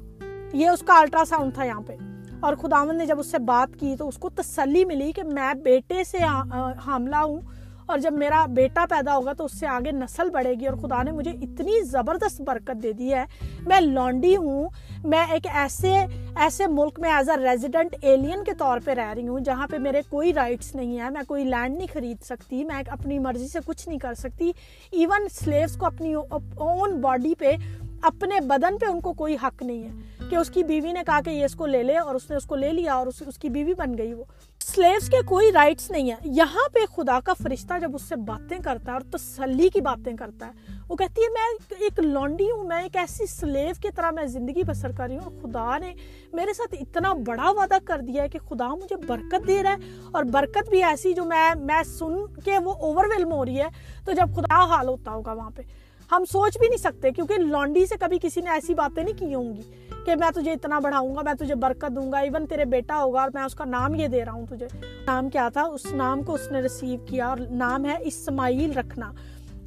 یہ اس کا الٹرا ساؤنڈ تھا یہاں پہ۔ اور خداون نے جب اس سے بات کی تو اس کو تسلی ملی کہ میں بیٹے سے ہاں، حاملہ ہوں۔ اور جب میرا بیٹا پیدا ہوگا تو اس سے آگے نسل بڑھے گی اور خدا نے مجھے اتنی زبردست برکت دے دی ہے۔ میں لانڈی ہوں، میں ایک ایسے ایسے ملک میں ایز اے ریزیڈنٹ ایلین کے طور پہ رہ رہی ہوں جہاں پہ میرے کوئی رائٹس نہیں ہے میں کوئی لینڈ نہیں خرید سکتی، میں اپنی مرضی سے کچھ نہیں کر سکتی۔ ایون سلیوز کو اپنی اون باڈی پہ اپنے بدن پہ ان کو کوئی حق نہیں ہے کہ اس کی بیوی نے کہا کہ یہ اس کو لے لے اور اس نے اس کو لے لیا اور اس کی بیوی بن گئی وہ۔ سلیوز کے کوئی رائٹس نہیں ہے۔ یہاں پہ خدا کا فرشتہ جب اس سے باتیں کرتا ہے اور تسلی کی باتیں کرتا ہے، وہ کہتی ہے، میں ایک لانڈی ہوں، میں ایک ایسی سلیو کی طرح میں زندگی بسر کر رہی ہوں۔ اور خدا نے میرے ساتھ اتنا بڑا وعدہ کر دیا ہے کہ خدا مجھے برکت دے رہا ہے اور برکت بھی ایسی جو میں میں سن کے وہ اوور ویلم ہو رہی ہے۔ تو جب خدا حال ہوتا ہوگا وہاں پہ ہم سوچ بھی نہیں سکتے، کیونکہ لانڈی سے کبھی کسی نے ایسی باتیں نہیں کی ہوں گی کہ میں تجھے اتنا بڑھاؤں گا، میں تجھے برکت دوں گا ایون تیرے بیٹا ہوگا اور میں اس کا نام یہ دے رہا ہوں تجھے۔ نام کیا تھا؟ اس نام کو اس نے ریسیو کیا اور نام ہے اسماعیل رکھنا۔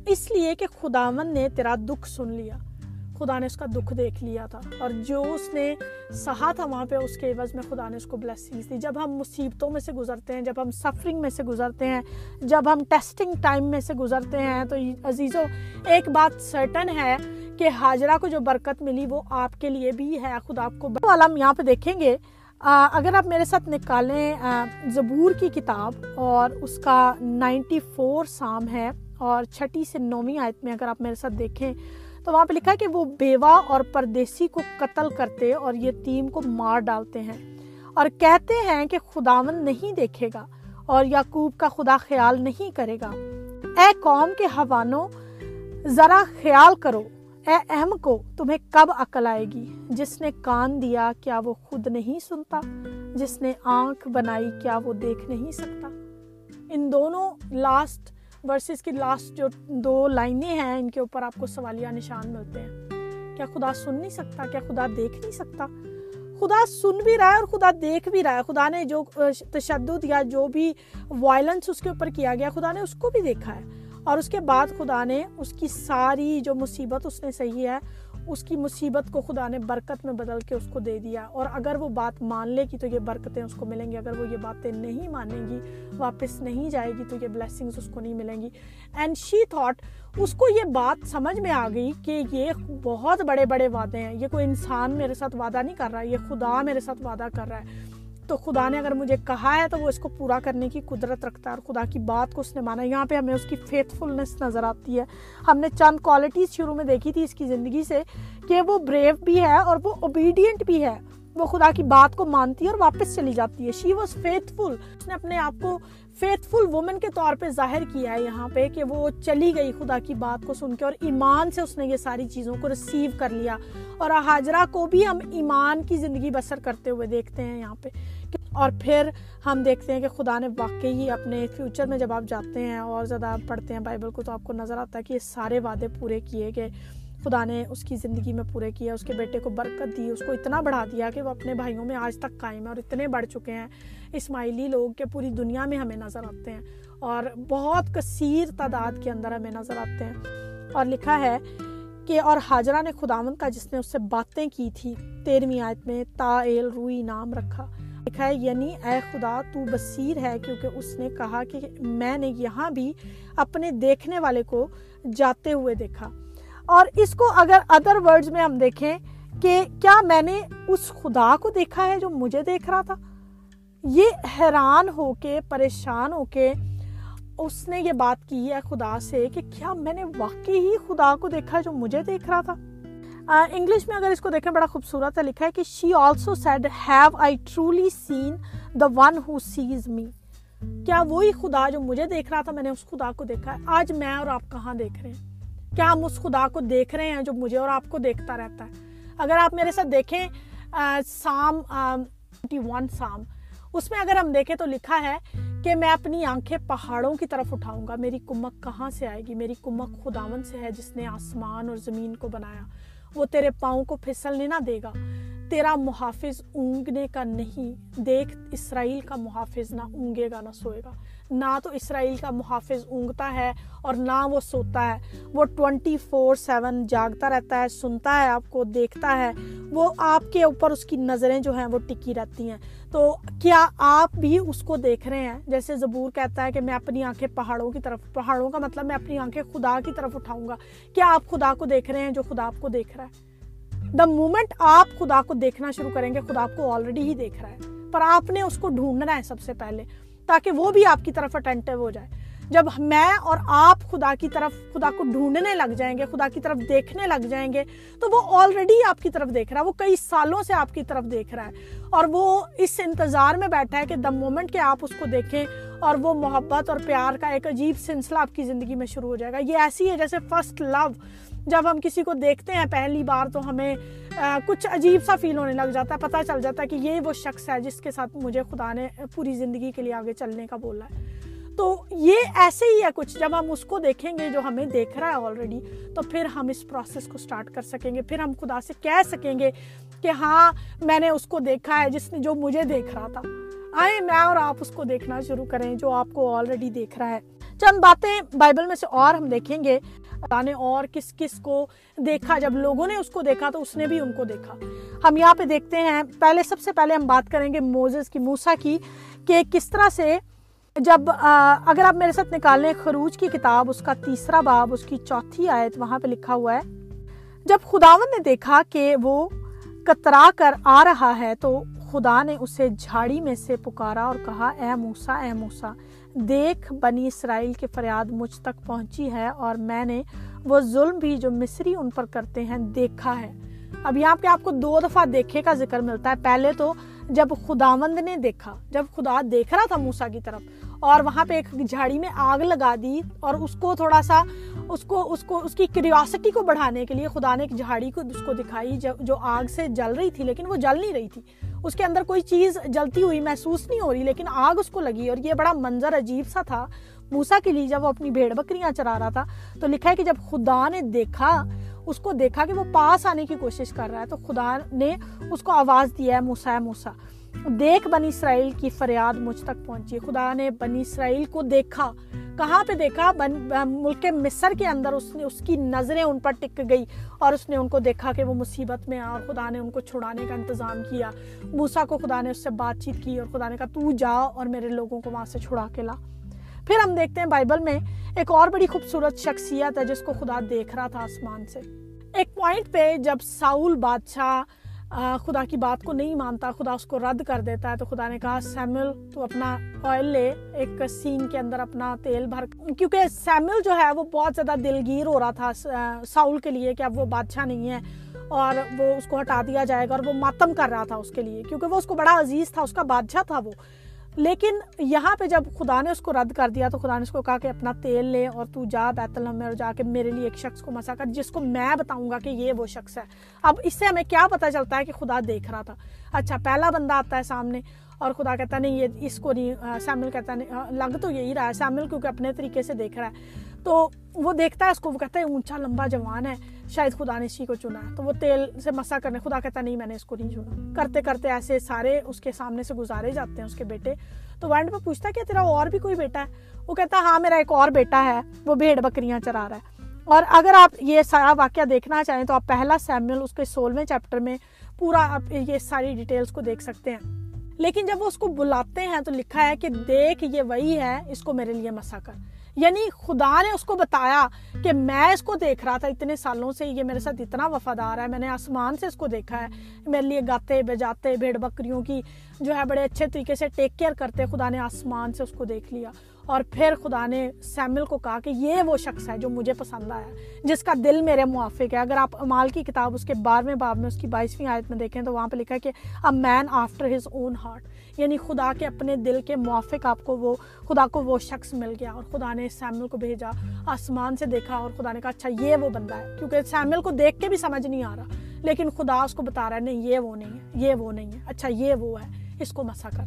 اس لیے کہ خداون نے تیرا دکھ سن لیا۔ خدا نے اس کا دکھ دیکھ لیا تھا اور جو اس نے سہا تھا وہاں پہ، اس کے عوض میں خدا نے اس کو بلیسنگس دی۔ جب ہم مصیبتوں میں سے گزرتے ہیں، جب ہم سفرنگ میں سے گزرتے ہیں، جب ہم ٹیسٹنگ ٹائم میں سے گزرتے ہیں، تو عزیزوں ایک بات سرٹن ہے کہ حاجرہ کو جو برکت ملی وہ آپ کے لیے بھی ہے۔ خدا آپ کو والا ہم یہاں پہ دیکھیں گے۔ اگر آپ میرے ساتھ نکالیں زبور کی کتاب اور اس کا نائنٹی فور سام ہے اور چھٹی سے نویں آیت میں اگر آپ میرے ساتھ دیکھیں تو وہاں پہ لکھا ہے کہ وہ بیوہ اور پردیسی کو قتل کرتے اور یتیم کو مار ڈالتے ہیں اور کہتے ہیں کہ خداون نہیں دیکھے گا اور یعقوب کا خدا خیال نہیں کرے گا۔ اے قوم کے حوانوں، ذرا خیال کرو۔ اے اہم کو، تمہیں کب عقل آئے گی؟ جس نے کان دیا کیا وہ خود نہیں سنتا؟ جس نے آنکھ بنائی کیا وہ دیکھ نہیں سکتا؟ ان دونوں لاسٹ ورسز کی لاسٹ جو دو لائنیں ہیں ان کے اوپر آپ کو سوالیہ نشان ملتے ہیں۔ کیا خدا سن نہیں سکتا؟ کیا خدا دیکھ نہیں سکتا؟ خدا سن بھی رہا ہے اور خدا دیکھ بھی رہا ہے۔ خدا نے جو تشدد یا جو بھی وائلنس اس کے اوپر کیا گیا، خدا نے اس کو بھی دیکھا ہے۔ اور اس کے بعد خدا نے اس کی ساری جو مصیبت اس نے صحیح ہے اس کی مصیبت کو خدا نے برکت میں بدل کے اس کو دے دیا۔ اور اگر وہ بات مان لے گی تو یہ برکتیں اس کو ملیں گی، اگر وہ یہ باتیں نہیں مانے گی، واپس نہیں جائے گی، تو یہ بلیسنگز اس کو نہیں ملیں گی۔ اینڈ شی تھاٹ اس کو یہ بات سمجھ میں آ گئی کہ یہ بہت بڑے بڑے وعدے ہیں۔ یہ کوئی انسان میرے ساتھ وعدہ نہیں کر رہا، یہ خدا میرے ساتھ وعدہ کر رہا ہے۔ تو خدا نے اگر مجھے کہا ہے تو وہ اس کو پورا کرنے کی قدرت رکھتا ہے اور خدا کی بات کو اس نے مانا یہاں پہ ہمیں اس کی فیتھ فلنس نظر آتی ہے۔ ہم نے چند کوالٹیز شروع میں دیکھی تھی اس کی زندگی سے کہ وہ بریو بھی ہے اور وہ اوبیڈینٹ بھی ہے۔ وہ خدا کی بات کو مانتی ہے اور واپس چلی جاتی ہے۔ شی واز فیتھ فل اس نے اپنے آپ کو فیتھ فل وومن کے طور پہ ظاہر کیا ہے یہاں پہ کہ وہ چلی گئی خدا کی بات کو سن کے اور ایمان سے اس نے یہ ساری چیزوں کو ریسیو کر لیا۔ اور حاجرہ کو بھی ہم ایمان کی زندگی بسر کرتے ہوئے دیکھتے ہیں یہاں پہ اور پھر ہم دیکھتے ہیں کہ خدا نے واقعی اپنے فیوچر میں جب آپ جاتے ہیں اور زیادہ پڑھتے ہیں بائبل کو تو آپ کو نظر آتا ہے کہ یہ سارے وعدے پورے کیے گئے خدا نے اس کی زندگی میں پورے کیا اس کے بیٹے کو برکت دی، اس کو اتنا بڑھا دیا کہ وہ اپنے بھائیوں میں آج تک قائم ہے اور اتنے بڑھ چکے ہیں۔ اسماعیلی لوگ کہ پوری دنیا میں ہمیں نظر آتے ہیں اور بہت کثیر تعداد کے اندر ہمیں نظر آتے ہیں اور لکھا ہے کہ اور حاجرہ نے خداون کا جس نے اس سے باتیں کی تھی، تیرہویں آیت میں تا ایل روئی نام رکھا۔ لکھا ہے یعنی اے خدا، تو بصیر ہے کیونکہ اس نے کہا کہ میں نے یہاں بھی اپنے دیکھنے والے کو جاتے ہوئے دیکھا۔ اور اس کو اگر ادر ورڈز میں ہم دیکھیں کہ کیا میں نے اس خدا کو دیکھا ہے جو مجھے دیکھ رہا تھا؟ یہ حیران ہو کے، پریشان ہو کے اس نے یہ بات کی ہے خدا سے کہ کیا میں نے واقعی ہی خدا کو دیکھا جو مجھے دیکھ رہا تھا؟ انگلش میں اگر اس کو دیکھیں بڑا خوبصورت ہے، لکھا ہے کہ she also said have I truly seen the one who sees me کیا وہی خدا جو مجھے دیکھ رہا تھا میں نے اس خدا کو دیکھا ہے؟ آج میں اور آپ کہاں دیکھ رہے ہیں؟ کیا ہم اس خدا کو دیکھ رہے ہیں جو مجھے اور آپ کو دیکھتا رہتا ہے؟ اگر آپ میرے ساتھ دیکھیں سام ون سام اس میں اگر ہم دیکھیں تو لکھا ہے کہ میں اپنی آنکھیں پہاڑوں کی طرف اٹھاؤں گا، میری کمک کہاں سے آئے گی؟ میری کمک خداون سے ہے جس نے آسمان اور زمین کو بنایا۔ وہ تیرے پاؤں کو پھسلنے نہ دے گا۔ تیرا محافظ اونگنے کا نہیں، دیکھ اسرائیل کا محافظ نہ اونگے گا، نہ سوئے گا۔ نہ تو اسرائیل کا محافظ اونگتا ہے اور نہ وہ سوتا ہے۔ وہ ٹوینٹی فور سیون جاگتا رہتا ہے، سنتا ہے، آپ کو دیکھتا ہے۔ وہ آپ کے اوپر اس کی نظریں جو ہیں وہ ٹکی رہتی ہیں۔ تو کیا آپ بھی اس کو دیکھ رہے ہیں؟ جیسے زبور کہتا ہے کہ میں اپنی آنکھیں پہاڑوں کی طرف، پہاڑوں کا مطلب میں اپنی آنکھیں خدا کی طرف اٹھاؤں گا۔ کیا آپ خدا کو دیکھ رہے ہیں جو خدا آپ کو دیکھ رہا ہے؟ دا مومنٹ آپ خدا کو دیکھنا شروع کریں گے، خدا آپ کو آلریڈی ہی دیکھ رہا ہے۔ پر آپ نے اس کو ڈھونڈنا ہے سب سے پہلے۔ تاکہ وہ بھی آپ کی طرف اٹینٹو ہو جائے۔ جب میں اور آپ خدا کی طرف، خدا کو ڈھونڈنے لگ جائیں گے، خدا کی طرف دیکھنے لگ جائیں گے، تو وہ آلریڈی آپ کی طرف دیکھ رہا ہے۔ وہ کئی سالوں سے آپ کی طرف دیکھ رہا ہے۔ اور وہ اس انتظار میں بیٹھا ہے کہ دا مومنٹ کہ آپ اس کو دیکھیں اور وہ محبت اور پیار کا ایک عجیب سلسلہ آپ کی زندگی میں شروع ہو جائے گا۔ یہ ایسی ہے جیسے فرسٹ لو جب ہم کسی کو دیکھتے ہیں پہلی بار تو ہمیں کچھ عجیب سا فیل ہونے لگ جاتا ہے پتہ چل جاتا ہے کہ یہ وہ شخص ہے جس کے ساتھ مجھے خدا نے پوری زندگی کے لیے آگے چلنے کا بولا ہے۔ تو یہ ایسے ہی ہے کچھ، جب ہم اس کو دیکھیں گے جو ہمیں دیکھ رہا ہے آلریڈی تو پھر ہم اس پروسیس کو سٹارٹ کر سکیں گے۔ پھر ہم خدا سے کہہ سکیں گے کہ ہاں میں نے اس کو دیکھا ہے، جس نے جو مجھے دیکھ رہا تھا۔ آئیں میں اور آپ اس کو دیکھنا شروع کریں جو آپ کو آلریڈی دیکھ رہا ہے۔ چند باتیں بائبل میں سے اور ہم دیکھیں گے۔ نے اور کس کس کو دیکھا، جب لوگوں نے اس کو دیکھا تو اس نے بھی ان کو دیکھا۔ ہم یہاں پہ دیکھتے ہیں، پہلے سب سے پہلے ہم بات کریں گے موزز کی، موسا کی، کہ کس طرح سے جب اگر آپ میرے ساتھ نکالیں خروج کی کتاب، اس کا تیسرا باب، اس کی چوتھی آیت، وہاں پہ لکھا ہوا ہے، جب خداون نے دیکھا کہ وہ کترا کر آ رہا ہے تو خدا نے اسے جھاڑی میں سے پکارا اور کہا، اے موسا اے موسا دیکھ بنی اسرائیل کے فریاد مجھ تک پہنچی ہے اور میں نے وہ ظلم بھی جو مصری ان پر کرتے ہیں دیکھا ہے۔ اب یہاں پہ آپ کو دو دفعہ دیکھے کا ذکر ملتا ہے۔ پہلے تو جب خداوند نے دیکھا، جب خدا دیکھ رہا تھا موسا کی طرف اور وہاں پہ ایک جھاڑی میں آگ لگا دی اور اس کو تھوڑا سا اس کو اس کو، اس کی کریوسٹی کو بڑھانے کے لیے خدا نے ایک جھاڑی کو، اس کو دکھائی جو آگ سے جل رہی تھی، لیکن وہ جل نہیں رہی تھی۔ اس کے اندر کوئی چیز جلتی ہوئی، محسوس نہیں ہو رہی، لیکن آگ اس کو لگی اور یہ بڑا منظر عجیب سا تھا۔ موسا کے لیے جب وہ اپنی بھیڑ بکریاں چرا رہا تھا، تو لکھا ہے کہ جب خدا نے دیکھا، اس کو دیکھا کہ وہ پاس آنے کی کوشش کر رہا ہے، تو خدا نے اس کو آواز دیا ہے موسا ہے موسا دیکھ بنی اسرائیل کی فریاد مجھ تک پہنچی۔ خدا نے بنی اسرائیل کو دیکھا۔ کہاں پہ دیکھا؟ ملک مصر کے اندر اس نے اس کی نظریں ان پر ٹک گئی اور اس نے ان کو دیکھا کہ وہ مصیبت میں آ اور خدا نے ان کو چھڑانے کا انتظام کیا۔ موسا کو خدا نے اس سے بات چیت کی اور خدا نے کہا، تو جا اور میرے لوگوں کو وہاں سے چھڑا کے لا۔ پھر ہم دیکھتے ہیں بائبل میں ایک اور بڑی خوبصورت شخصیت ہے جس کو خدا دیکھ رہا تھا آسمان سے۔ ایک پوائنٹ پہ جب ساؤل بادشاہ خدا کی بات کو نہیں مانتا، خدا اس کو رد کر دیتا ہے۔ تو خدا نے کہا سیمل تو اپنا آئل لے، ایک سین کے اندر اپنا تیل بھر۔ کیونکہ سیمل جو ہے، وہ بہت زیادہ دلگیر ہو رہا تھا ساؤل کے لیے کہ اب وہ بادشاہ نہیں ہے اور وہ اس کو ہٹا دیا جائے گا اور وہ ماتم کر رہا تھا اس کے لیے۔ کیونکہ وہ اس کو بڑا عزیز تھا، اس کا بادشاہ تھا وہ۔ لیکن یہاں پہ جب خدا نے اس کو رد کر دیا تو خدا نے اس کو کہا کہ اپنا تیل لے اور تو جا بیت الحم میں اور جا کے میرے لیے ایک شخص کو مسا کر جس کو میں بتاؤں گا کہ یہ وہ شخص ہے۔ اب اس سے ہمیں کیا پتہ چلتا ہے کہ خدا دیکھ رہا تھا۔ اچھا پہلا بندہ آتا ہے سامنے اور خدا کہتا نہیں، یہ اس کو نہیں سیمل کہتا نہیں لگ تو یہی رہا ہے سیمل کیونکہ اپنے طریقے سے دیکھ رہا ہے۔ تو وہ دیکھتا ہے اس کو، وہ کہتا ہے، اونچا لمبا جوان ہے شاید خدا نے اسی کو چنا ہے۔ تو وہ تیل سے مسا کرنے، خدا کہتا نہیں، میں نے اس کو نہیں چنا۔ کرتے کرتے ایسے سارے اس کے سامنے سے گزارے جاتے ہیں اس کے بیٹے۔ تو وینڈ پہ پوچھتا ہے کہ تیرا اور بھی کوئی بیٹا ہے؟ وہ کہتا ہے ہاں میرا ایک اور بیٹا ہے، وہ بھیڑ بکریاں چرا رہا ہے۔ اور اگر آپ یہ سارا واقعہ دیکھنا چاہیں تو آپ پہلا سیمل اس کے سولہویں چیپٹر میں پورا آپ یہ ساری ڈیٹیلز کو دیکھ سکتے ہیں۔ لیکن جب وہ اس کو بلاتے ہیں تو لکھا ہے کہ دیکھ، یہ وہی ہے، اس کو میرے لیے مسا کر۔ یعنی خدا نے اس کو بتایا کہ میں اس کو دیکھ رہا تھا اتنے سالوں سے، یہ میرے ساتھ اتنا وفادار ہے، میں نے آسمان سے اس کو دیکھا ہے۔ میرے لیے گاتے، بجاتے، بھیڑ بکریوں کی جو ہے بڑے اچھے طریقے سے ٹیک کیئر کرتے، خدا نے آسمان سے اس کو دیکھ لیا۔ اور پھر خدا نے سیمل کو کہا کہ یہ وہ شخص ہے جو مجھے پسند آیا، جس کا دل میرے موافق ہے۔ اگر آپ امال کی کتاب اس کے بارہویں باب میں اس کی بائیسویں آیت میں دیکھیں تو وہاں پہ لکھا ہے کہ a man after his own heart یعنی خدا کے اپنے دل کے موافق آپ کو وہ، خدا کو وہ شخص مل گیا اور خدا نے سیمل کو بھیجا، آسمان سے دیکھا اور خدا نے کہا اچھا یہ وہ بندہ ہے۔ کیونکہ سیمل کو دیکھ کے بھی سمجھ نہیں آ رہا، لیکن خدا اس کو بتا رہا ہے، نہیں، یہ وہ نہیں ہے، یہ وہ نہیں ہے۔ اچھا یہ وہ ہے، اس کو مسا کر۔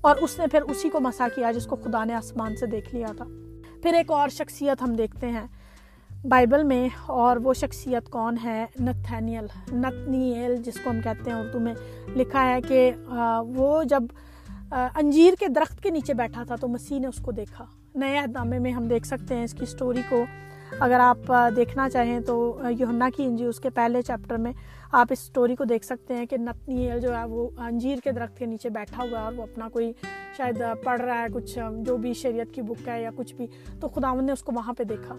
اور اس نے پھر اسی کو مسا کیا جس کو خدا نے آسمان سے دیکھ لیا تھا۔ پھر ایک اور شخصیت ہم دیکھتے ہیں۔ بائبل میں اور وہ شخصیت کون ہے؟ نتھینیل، نتنیل جس کو ہم کہتے ہیں اردو میں۔ لکھا ہے کہ وہ جب انجیر کے درخت کے نیچے بیٹھا تھا تو مسیح نے اس کو دیکھا۔ نئے اہدامے میں ہم دیکھ سکتے ہیں اس کی سٹوری کو۔ اگر آپ دیکھنا چاہیں تو یوہنا کی انجی اس کے پہلے چیپٹر میں آپ اس سٹوری کو دیکھ سکتے ہیں کہ نتنی جو ہے، وہ انجیر کے درخت کے نیچے بیٹھا ہوا ہے اور وہ اپنا کوئی شاید پڑھ رہا ہے، کچھ جو بھی شریعت کی بک ہے یا کچھ بھی، تو خداون نے اس کو وہاں پہ دیکھا۔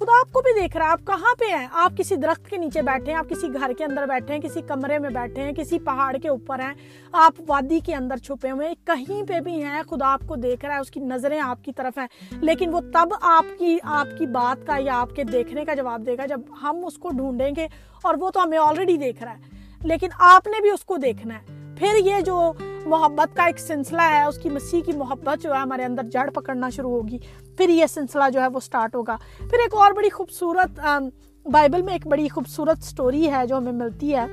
خدا آپ کو بھی دیکھ رہا ہے، آپ کہاں پہ ہیں؟ آپ کسی درخت کے نیچے بیٹھے ہیں، آپ کسی گھر کے اندر بیٹھے ہیں، کسی کمرے میں بیٹھے ہیں، کسی پہاڑ کے اوپر ہیں، آپ وادی کے اندر چھپے ہوئے ہیں، کہیں پہ بھی ہیں، خدا آپ کو دیکھ رہا ہے، اس کی نظریں آپ کی طرف ہیں، لیکن وہ تب آپ کی آپ کی بات کا یا آپ کے دیکھنے کا جواب دے گا جب ہم اس کو ڈھونڈیں گے اور وہ تو ہمیں آلریڈی دیکھ رہا ہے، لیکن آپ نے بھی اس کو دیکھنا ہے۔ پھر یہ جو محبت کا ایک سلسلہ ہے، اس کی مسیح کی محبت جو ہے ہمارے اندر جڑ پکڑنا شروع ہوگی، پھر یہ سلسلہ جو ہے وہ سٹارٹ ہوگا۔ پھر ایک اور بڑی خوبصورت بائبل میں ایک بڑی خوبصورت سٹوری ہے جو ہمیں ملتی ہے۔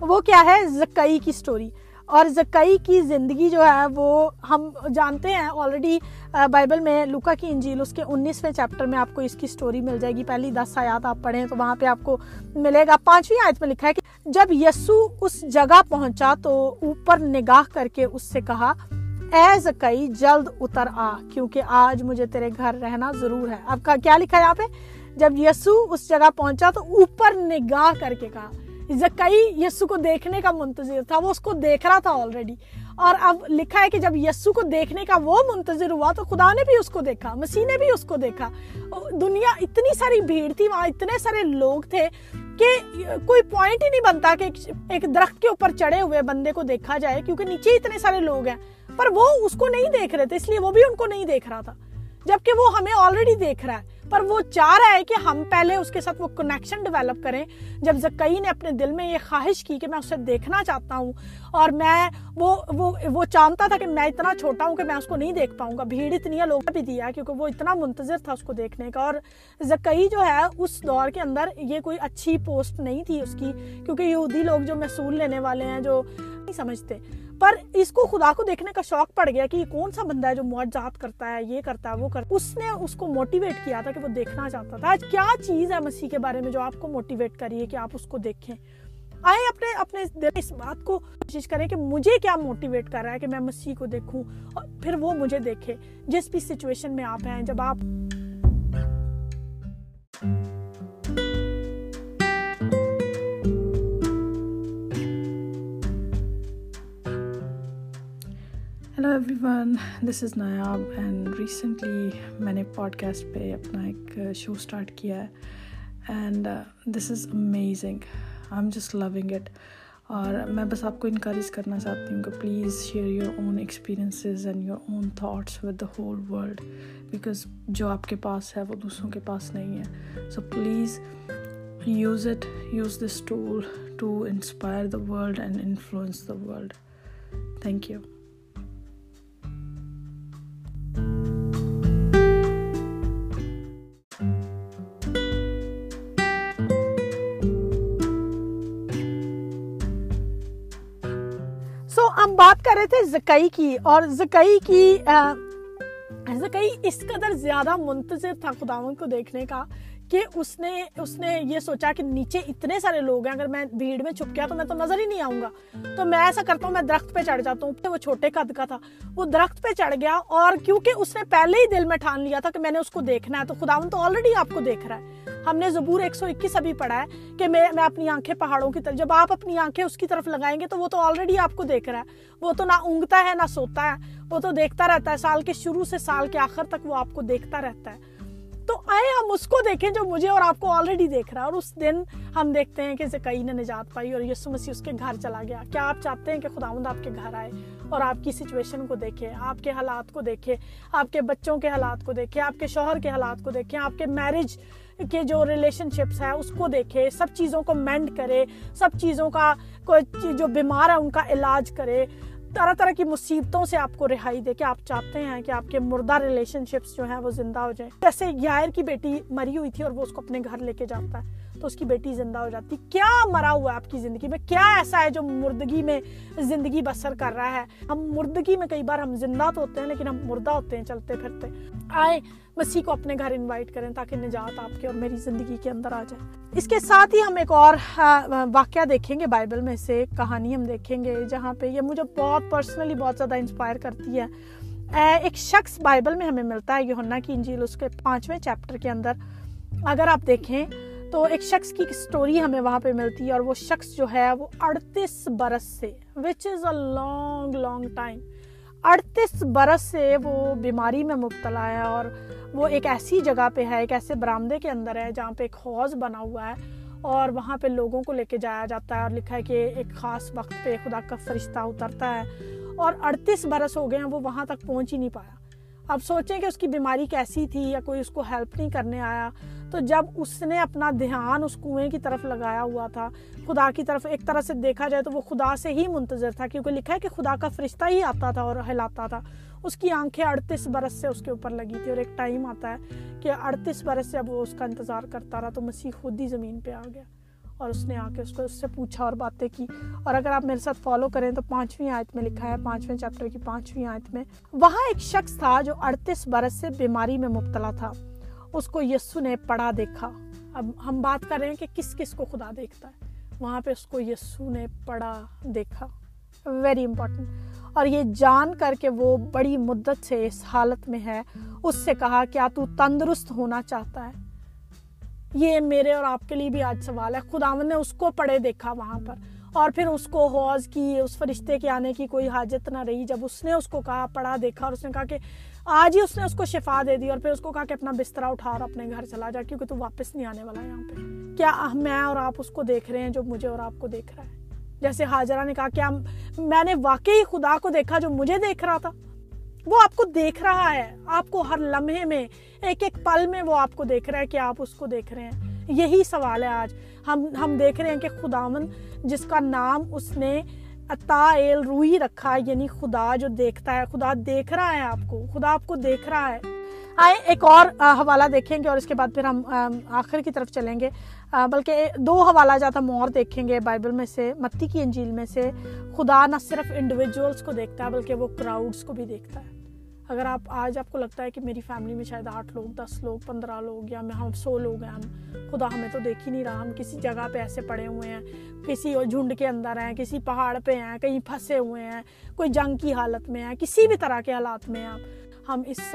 وہ کیا ہے؟ زکائی کی سٹوری اور زکائی کی زندگی جو ہے وہ ہم جانتے ہیں آلریڈی بائبل میں لوکا کی انجیل اس کے انیسویں چیپٹر میں آپ کو اس کی سٹوری مل جائے گی۔ پہلی دس آیات آپ پڑھیں تو وہاں پہ آپ کو ملے گا۔ پانچویں آیت میں لکھا ہے کہ جب یسو اس جگہ پہنچا تو اوپر نگاہ کر کے اس سے کہا، اے زکائی، جلد اتر آ، کیونکہ آج مجھے تیرے گھر رہنا ضرور ہے۔ اب کیا لکھا ہے یہاں پہ؟ جب یسو اس جگہ پہنچا تو اوپر نگاہ کر کے کہا۔ زکائی یسو کو دیکھنے کا منتظر تھا، وہ اس کو دیکھ رہا تھا آلریڈی اور اب لکھا ہے کہ جب یسو کو دیکھنے کا وہ منتظر ہوا تو خدا نے بھی اس کو دیکھا، مسیح نے بھی اس کو دیکھا۔ دنیا اتنی ساری بھیڑ تھی، وہاں اتنے سارے لوگ تھے کہ کوئی پوائنٹ ہی نہیں بنتا کہ ایک درخت کے اوپر چڑھے ہوئے بندے کو دیکھا جائے، کیونکہ نیچے اتنے سارے لوگ ہیں۔ پر وہ اس کو نہیں دیکھ رہے تھے، اس لیے وہ بھی ان کو نہیں دیکھ رہا تھا۔ جبکہ وہ ہمیں آلریڈی دیکھ رہا ہے۔ پر وہ چاہ رہا ہے کہ ہم پہلے اس کے ساتھ وہ کنیکشن ڈیولپ کریں۔ جب زکئی نے اپنے دل میں یہ خواہش کی کہ میں اسے دیکھنا چاہتا ہوں اور میں وہ وہ وہ جانتا تھا کہ میں اتنا چھوٹا ہوں کہ میں اس کو نہیں دیکھ پاؤں گا۔ بھیڑ اتنی لوگ بھی دیا کیونکہ وہ اتنا منتظر تھا اس کو دیکھنے کا۔ اور زکئی جو ہے، اس دور کے اندر یہ کوئی اچھی پوسٹ نہیں تھی اس کی، کیونکہ یہودی لوگ جو محصول لینے والے ہیں، جو نہیں سمجھتے۔ پر اس کو خدا کو دیکھنے کا شوق پڑ گیا کہ یہ کون سا بندہ ہے جو معجزات کرتا ہے، یہ کرتا ہے، وہ کرتا ہے۔ اس نے اس کو موٹیویٹ کیا تھا کہ وہ دیکھنا چاہتا تھا۔ آج کیا چیز ہے مسیح کے بارے میں جو آپ کو موٹیویٹ کریے کہ آپ اس کو دیکھیں؟ آئے اپنے اپنے دل اس بات کو کوشش کریں کہ مجھے کیا موٹیویٹ کر رہا ہے کہ میں مسیح کو دیکھوں اور پھر وہ مجھے دیکھے۔ جس بھی سچویشن میں آپ ہیں، جب آپ hello everyone this is Nayab and recently میں نے پوڈ کاسٹ پہ اپنا ایک شو اسٹارٹ کیا ہے and this is amazing I am just loving it اور میں بس آپ کو انکریج کرنا چاہتی ہوں کہ please share your own experiences and your own thoughts with the whole world because جو آپ کے پاس ہے وہ دوسروں کے پاس نہیں ہے so please use it use this tool to inspire the world and influence the world thank you کر رہے تھے زکئی کی اور زکئی کی زکئی اس قدر زیادہ منتظر تھا خداون کو دیکھنے کا کہ اس نے اس نے یہ سوچا کہ نیچے اتنے سارے لوگ ہیں، اگر میں بھیڑ میں چھپ گیا تو میں تو نظر ہی نہیں آؤں گا۔ تو میں ایسا کرتا ہوں، میں درخت پہ چڑھ جاتا ہوں وہ چھوٹے قد کا تھا۔ وہ درخت پہ چڑھ گیا اور کیونکہ اس نے پہلے ہی دل میں ٹھان لیا تھا کہ میں نے اس کو دیکھنا ہے، تو خداون تو آلریڈی آپ کو دیکھ رہا ہے۔ ہم نے زبور ایک سو اکیس ابھی پڑھا ہے کہ میں میں اپنی آنکھیں پہاڑوں کی طرف، جب آپ اپنی آنکھیں اس کی طرف لگائیں گے تو وہ تو آلریڈی آپ کو دیکھ رہا ہے۔ وہ تو نہ اونگتا ہے، نہ سوتا ہے، وہ تو دیکھتا رہتا ہے۔ سال کے شروع سے سال کے آخر تک وہ آپ کو دیکھتا رہتا ہے۔ تو آئے ہم اس کو دیکھیں جو مجھے اور آپ کو آلریڈی دیکھ رہا ہے اور اس دن ہم دیکھتے ہیں کہ زکئی نے نجات پائی اور یسو مسیح اس کے گھر چلا گیا۔ کیا آپ چاہتے ہیں کہ خداوند آپ کے گھر آئے اور آپ کی سچویشن کو دیکھے، آپ کے حالات کو دیکھے، آپ کے بچوں کے حالات کو دیکھے، آپ کے شوہر کے حالات کو دیکھیں آپ کے میرج کے جو ریلیشن شپس ہے اس کو دیکھے، سب چیزوں کو مینڈ کرے، سب چیزوں کا کوئی جو بیمار ہے ان کا علاج کرے۔ طرح طرح کی مصیبتوں سے آپ کو رہائی دے کہ آپ چاہتے ہیں کہ آپ کے مردہ ریلیشن شپس جو ہیں وہ زندہ ہو جائیں۔ جیسے یائر کی بیٹی مری ہوئی تھی اور وہ اس کو اپنے گھر لے کے جاتا ہے۔ تو اس کی بیٹی زندہ ہو جاتی۔ کیا مرا ہوا ہے آپ کی زندگی میں؟ کیا ایسا ہے جو مردگی میں زندگی بسر کر رہا ہے؟ ہم مردگی میں کئی بار ہم زندہ تو ہوتے ہیں لیکن ہم مردہ ہوتے ہیں، چلتے پھرتے۔ آئے، مسیح کو اپنے گھر انوائٹ کریں تاکہ نجات آپ کے اور میری زندگی کے اندر آ جائے۔ اس کے ساتھ ہی ہم ایک اور واقعہ دیکھیں گے بائبل میں سے کہانی ہم دیکھیں گے جہاں پہ یہ مجھے بہت پرسنلی بہت زیادہ انسپائر کرتی ہے۔ ایک شخص بائبل میں ہمیں ملتا ہے یوہنا کی انجیل اس کے پانچویں چیپٹر کے اندر۔ اگر آپ دیکھیں تو ایک شخص کی سٹوری ہمیں وہاں پہ ملتی ہے اور وہ شخص جو ہے وہ اڑتیس برس سے which is a long long time اڑتیس برس سے وہ بیماری میں مبتلا ہے اور وہ ایک ایسی جگہ پہ ہے، ایک ایسے برامدے کے اندر ہے جہاں پہ ایک حوض بنا ہوا ہے اور وہاں پہ لوگوں کو لے کے جایا جاتا ہے اور لکھا ہے کہ ایک خاص وقت پہ خدا کا فرشتہ اترتا ہے اور اڑتیس برس ہو گئے ہیں، وہ وہاں تک پہنچ ہی نہیں پایا۔ اب سوچیں کہ اس کی بیماری کیسی تھی یا کوئی اس کو ہیلپ نہیں کرنے آیا۔ تو جب اس نے اپنا دھیان اس کنویں کی طرف لگایا ہوا تھا، خدا کی طرف ایک طرح سے دیکھا جائے تو وہ خدا سے ہی منتظر تھا، کیونکہ لکھا ہے کہ خدا کا فرشتہ ہی آتا تھا اور ہلاتا تھا۔ اس کی آنکھیں اڑتیس برس سے اس کے اوپر لگی تھی اور ایک ٹائم آتا ہے کہ اڑتیس برس سے اب وہ اس کا انتظار کرتا رہا تو مسیح خود ہی زمین پہ آ گیا اور اس نے آ کے اس کو اس سے پوچھا اور باتیں کی۔ اور اگر آپ میرے ساتھ فالو کریں تو پانچویں آیت میں لکھا ہے، پانچویں چیپٹر کی پانچویں آیت میں، وہاں ایک شخص تھا جو اڑتیس برس سے بیماری میں مبتلا تھا۔ اس کو یسو نے پڑھا دیکھا۔ اب ہم بات کر رہے ہیں کہ کس کس کو خدا دیکھتا ہے۔ وہاں پہ اس کو یسو نے پڑھا دیکھا۔ ویری امپورٹنٹ اور یہ جان کر کے وہ بڑی مدت سے اس حالت میں ہے۔ اس سے کہا، کیا تو تندرست ہونا چاہتا ہے؟ یہ میرے اور آپ کے لیے بھی آج سوال ہے۔ خداون نے اس کو پڑھے دیکھا وہاں پر۔ اور پھر اس کو حوض کی، اس فرشتے کے آنے کی کوئی حاجت نہ رہی۔ جب اس نے اس کو کہا، پڑھا دیکھا اور اس نے کہا کہ آج ہی اس نے اس کو شفا دے دی اور پھر اس کو کہا کہ اپنا بسترا اٹھا اور اپنے گھر چلا جا، کیونکہ تو واپس نہیں آنے والا یہاں پہ۔ کیا میں اور آپ اس کو دیکھ رہے ہیں جو مجھے اور آپ کو دیکھ رہا ہے؟ جیسے حاجرہ نے کہا، کیا میں نے واقعی خدا کو دیکھا جو مجھے دیکھ رہا تھا؟ وہ آپ کو دیکھ رہا ہے۔ آپ کو ہر لمحے میں، ایک ایک پل میں وہ آپ کو دیکھ رہا ہے کہ آپ اس کو دیکھ رہے ہیں۔ یہی سوال ہے آج۔ ہم ہم دیکھ رہے ہیں کہ خداون جس کا نام اس نے عطا روئی رکھا یعنی خدا جو دیکھتا ہے، خدا دیکھ رہا ہے آپ کو، خدا آپ کو دیکھ رہا ہے۔ آئے ایک اور حوالہ دیکھیں گے اور اس کے بعد پھر ہم آخر کی طرف چلیں گے۔ بلکہ دو حوالہ جاتا ہم اور دیکھیں گے بائبل میں سے، متی کی انجیل میں سے۔ خدا نہ صرف انڈیویجولس کو دیکھتا ہے بلکہ وہ کراؤڈس کو بھی دیکھتا ہے۔ اگر آپ آج آپ کو لگتا ہے کہ میری فیملی میں شاید آٹھ لوگ، دس لوگ، پندرہ لوگ یا میں ہم سو لوگ ہیں، ہم خدا ہمیں تو دیکھ ہی نہیں رہا، ہم کسی جگہ پہ ایسے پڑے ہوئے ہیں، کسی جھنڈ کے اندر ہیں، کسی پہاڑ پہ ہیں، کہیں پھنسے ہوئے ہیں، کوئی جنگ کی حالت میں ہیں، کسی بھی طرح کے حالات میں ہیں۔ ہم اس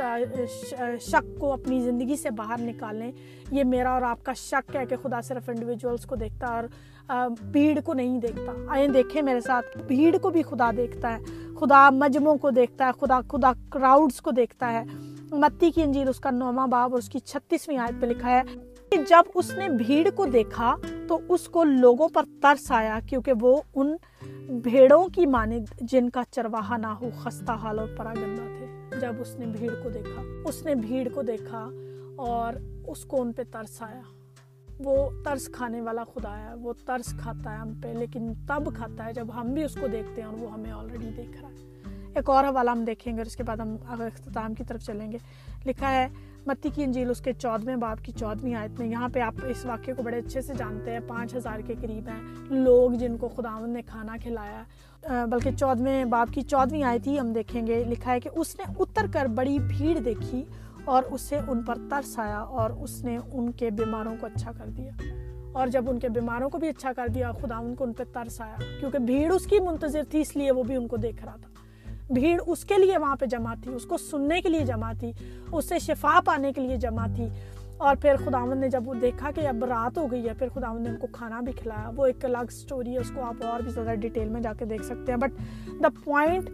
شک کو اپنی زندگی سے باہر نکالیں، یہ میرا اور آپ کا شک ہے کہ خدا صرف انڈیویجولس کو دیکھتا ہے اور بھیڑ کو نہیں دیکھتا۔ آئیں دیکھیں میرے ساتھ، بھیڑ کو بھی خدا دیکھتا ہے۔ خدا مجموع کو دیکھتا ہے، خدا خدا کراؤڈز کو دیکھتا ہے۔ متی کی انجیل اس کا نواں باب اور اس کی چھتیسویں آیت پہ لکھا ہے کہ جب اس نے بھیڑ کو دیکھا تو اس کو لوگوں پر ترس آیا کیونکہ وہ ان بھیڑوں کی مانند جن کا چرواہا نہ ہو، خستہ حال اور پرا گندا تھے۔ جب اس نے بھیڑ کو دیکھا، اس نے بھیڑ کو دیکھا اور اس کو ان پہ ترس آیا۔ وہ ترس کھانے والا خدا ہے، وہ ترس کھاتا ہے ہم پہ، لیکن تب کھاتا ہے جب ہم بھی اس کو دیکھتے ہیں اور وہ ہمیں آلریڈی دیکھ رہا ہے۔ ایک اور حوالہ ہم دیکھیں گے اور اس کے بعد ہم اختتام کی طرف چلیں گے۔ لکھا ہے، متی کی انجیل اس کے چودھویں باپ کی چودھویں آیت میں، یہاں پہ آپ اس واقعے کو بڑے اچھے سے جانتے ہیں، پانچ ہزار کے قریب ہیں لوگ جن کو خداون نے کھانا کھلایا۔ بلکہ چودھویں باپ کی چودھویں آیت ہی ہم دیکھیں گے۔ لکھا ہے کہ اس نے اتر کر بڑی بھیڑ دیکھی اور اسے ان پر ترس آیا اور اس نے ان کے بیماروں کو اچھا کر دیا۔ اور جب ان کے بیماروں کو بھی اچھا کر دیا، خدا ان کو ان پہ ترس آیا کیونکہ بھیڑ اس کی منتظر تھی، اس لیے وہ بھی ان کو دیکھ رہا تھا۔ بھیڑ اس کے لیے وہاں پہ جمع تھی، اس کو سننے کے لیے جمع تھی، اس سے شفا پانے کے لیے جمع تھی۔ اور پھر خداون نے جب وہ دیکھا کہ اب رات ہو گئی ہے، پھر خداون نے ان کو کھانا بھی کھلایا۔ وہ ایک الگ سٹوری ہے، اس کو آپ اور بھی زیادہ ڈیٹیل میں جا کے دیکھ سکتے ہیں۔ But the point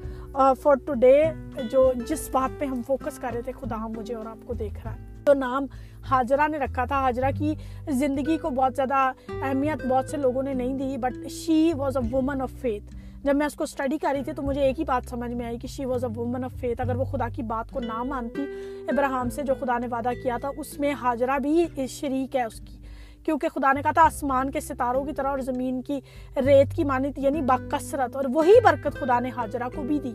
for today جو جس بات پہ ہم فوکس کر رہے تھے، خدا مجھے اور آپ کو دیکھ رہا ہے۔ تو نام حاجرہ نے رکھا تھا، حاجرہ کی زندگی کو بہت زیادہ اہمیت بہت سے لوگوں نے نہیں دی but she was a woman of faith جب میں اس کو اسٹڈی کر رہی تھی تو مجھے ایک ہی بات سمجھ میں آئی کہ she was a woman of faith اگر وہ خدا کی بات کو نہ مانتی ابراہم سے جو خدا نے وعدہ کیا تھا، اس میں حاجرہ بھی شریک ہے اس کی. کیونکہ خدا نے کہا تھا، آسمان کے ستاروں کی طرح اور زمین کی ریت کی مانی یعنی باکثرت اور وہی برکت خدا نے حاجرہ کو بھی دی.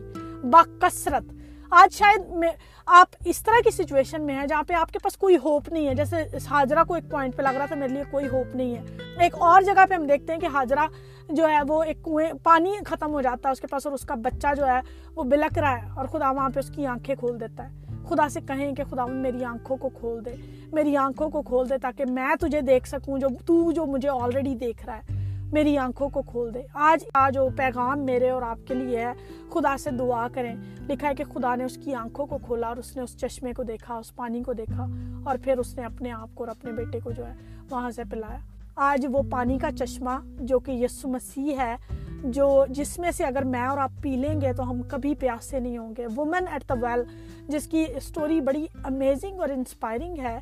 باکثرت آج شاید میں آپ اس طرح کی سچویشن میں ہیں جہاں پہ آپ کے پاس کوئی ہوپ نہیں ہے۔ جیسے حاجرہ کو ایک پوائنٹ پہ لگ رہا تھا، میرے لیے کوئی ہوپ نہیں ہے۔ ایک اور جگہ پہ ہم دیکھتے ہیں کہ حاجرہ جو ہے وہ ایک کنویں پانی ختم ہو جاتا ہے اس کے پاس اور اس کا بچہ جو ہے وہ بلک رہا ہے اور خدا وہاں پہ اس کی آنکھیں کھول دیتا ہے۔ خدا سے کہیں کہ خدا میری آنکھوں کو کھول دے، میری آنکھوں کو کھول دے تاکہ میں تجھے دیکھ سکوں جو تو جو مجھے آلریڈی دیکھ رہا ہے۔ میری آنکھوں کو کھول دے۔ آج آج وہ پیغام میرے اور آپ کے لیے ہے، خدا سے دعا کریں۔ لکھا ہے کہ خدا نے اس کی آنکھوں کو کھولا اور اس نے اس چشمے کو دیکھا، اس پانی کو دیکھا اور پھر اس نے اپنے آپ کو اور اپنے بیٹے کو جو ہے وہاں سے پلایا۔ آج وہ پانی کا چشمہ جو کہ یسو مسیح ہے، جو جس میں سے اگر میں اور آپ پی لیں گے تو ہم کبھی پیاسے نہیں ہوں گے۔ وومن ایٹ دا ویل جس کی اسٹوری بڑی امیزنگ اور انسپائرنگ ہے۔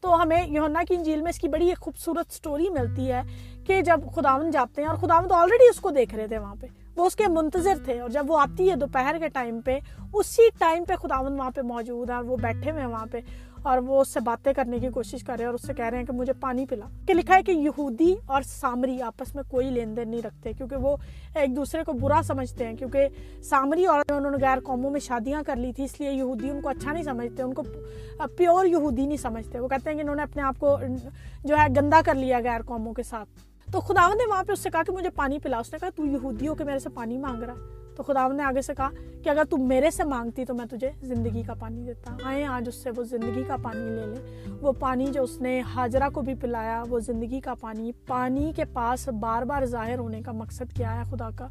تو ہمیں یونا کی انجیل میں اس کی بڑی ایک خوبصورت سٹوری ملتی ہے کہ جب خداون جاتے ہیں اور خداون تو آلریڈی اس کو دیکھ رہے تھے وہاں پہ۔ وہ اس کے منتظر تھے اور جب وہ آتی ہے دوپہر کے ٹائم پہ، اسی ٹائم پہ خداون وہاں پہ موجود ہے اور وہ بیٹھے ہوئے ہیں وہاں پہ اور وہ اس سے باتیں کرنے کی کوشش کر رہے ہیں اور اس سے کہہ رہے ہیں کہ مجھے پانی پلا کہ لکھا ہے کہ یہودی اور سامری آپس میں کوئی لین دین نہیں رکھتے کیونکہ وہ ایک دوسرے کو برا سمجھتے ہیں کیونکہ سامری اور انہوں نے غیر قوموں میں شادیاں کر لی تھی اس لیے یہودی ان کو اچھا نہیں سمجھتے، ان کو پیور یہودی نہیں سمجھتے۔ وہ کہتے ہیں کہ انہوں نے اپنے آپ کو جو ہے گندا کر لیا غیر قوموں کے ساتھ۔ تو خدا نے وہاں پہ اس سے کہا کہ مجھے پانی پلا اس نے کہا، تو یہودی ہو کہ میرے سے پانی مانگ رہا ہے۔ تو خدا نے آگے سے کہا کہ اگر تم میرے سے مانگتی تو میں تجھے زندگی کا پانی دیتا۔ آئے آج اس سے وہ زندگی کا پانی لے لے۔ وہ پانی جو اس نے حاجرہ کو بھی پلایا، وہ زندگی کا پانی پانی کے پاس بار بار ظاہر ہونے کا مقصد کیا ہے خدا کا؟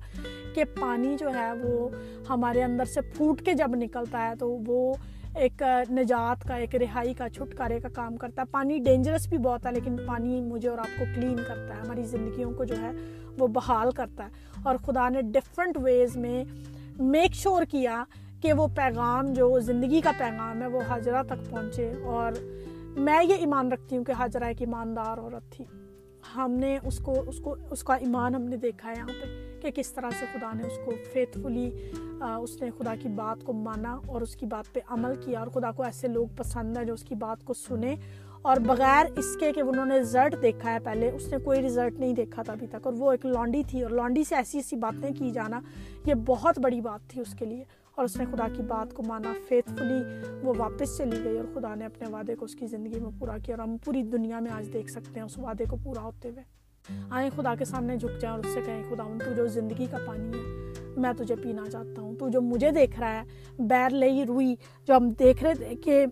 کہ پانی جو ہے وہ ہمارے اندر سے پھوٹ کے جب نکلتا ہے تو وہ ایک نجات کا، ایک رہائی کا چھٹکارے کا کام کرتا ہے۔ پانی ڈینجرس بھی بہت ہے، لیکن پانی مجھے اور آپ کو کلین کرتا ہے۔ ہماری زندگیوں کو جو ہے وہ بحال کرتا ہے۔ اور خدا نے ڈفرینٹ ویز میں میک شور کیا کہ وہ پیغام، جو زندگی کا پیغام ہے، وہ حاجرہ تک پہنچے۔ اور میں یہ ایمان رکھتی ہوں کہ حاجرہ ایک ایماندار عورت تھی۔ ہم نے اس کو اس کو، اس کا ایمان ہم نے دیکھا ہے یہاں پہ۔ کہ کس طرح سے خدا نے اس کو فیتھفلی اس نے خدا کی بات کو مانا اور اس کی بات پہ عمل کیا اور خدا کو ایسے لوگ پسند ہیں جو اس کی بات کو سنے اور بغیر اس کے کہ انہوں نے رزلٹ دیکھا ہے پہلے، اس نے کوئی رزلٹ نہیں دیکھا تھا ابھی تک اور وہ ایک لانڈی تھی اور لانڈی سے ایسی ایسی باتیں کی جانا، یہ بہت بڑی بات تھی اس کے لیے اور اس نے خدا کی بات کو مانا فیتھفلی وہ واپس چلی گئی اور خدا نے اپنے وعدے کو اس کی زندگی میں پورا کیا اور ہم پوری دنیا میں آج دیکھ سکتے ہیں اس وعدے کو پورا ہوتے ہوئے۔ آئیں خدا کے سامنے جھک جائیں اور اس سے کہیں، خدا تو جو زندگی کا پانی ہے، میں تجھے پینا چاہتا ہوں۔ تو جو مجھے دیکھ رہا ہے، بیر لئی روئی، جو ہم دیکھ رہے تھے کہ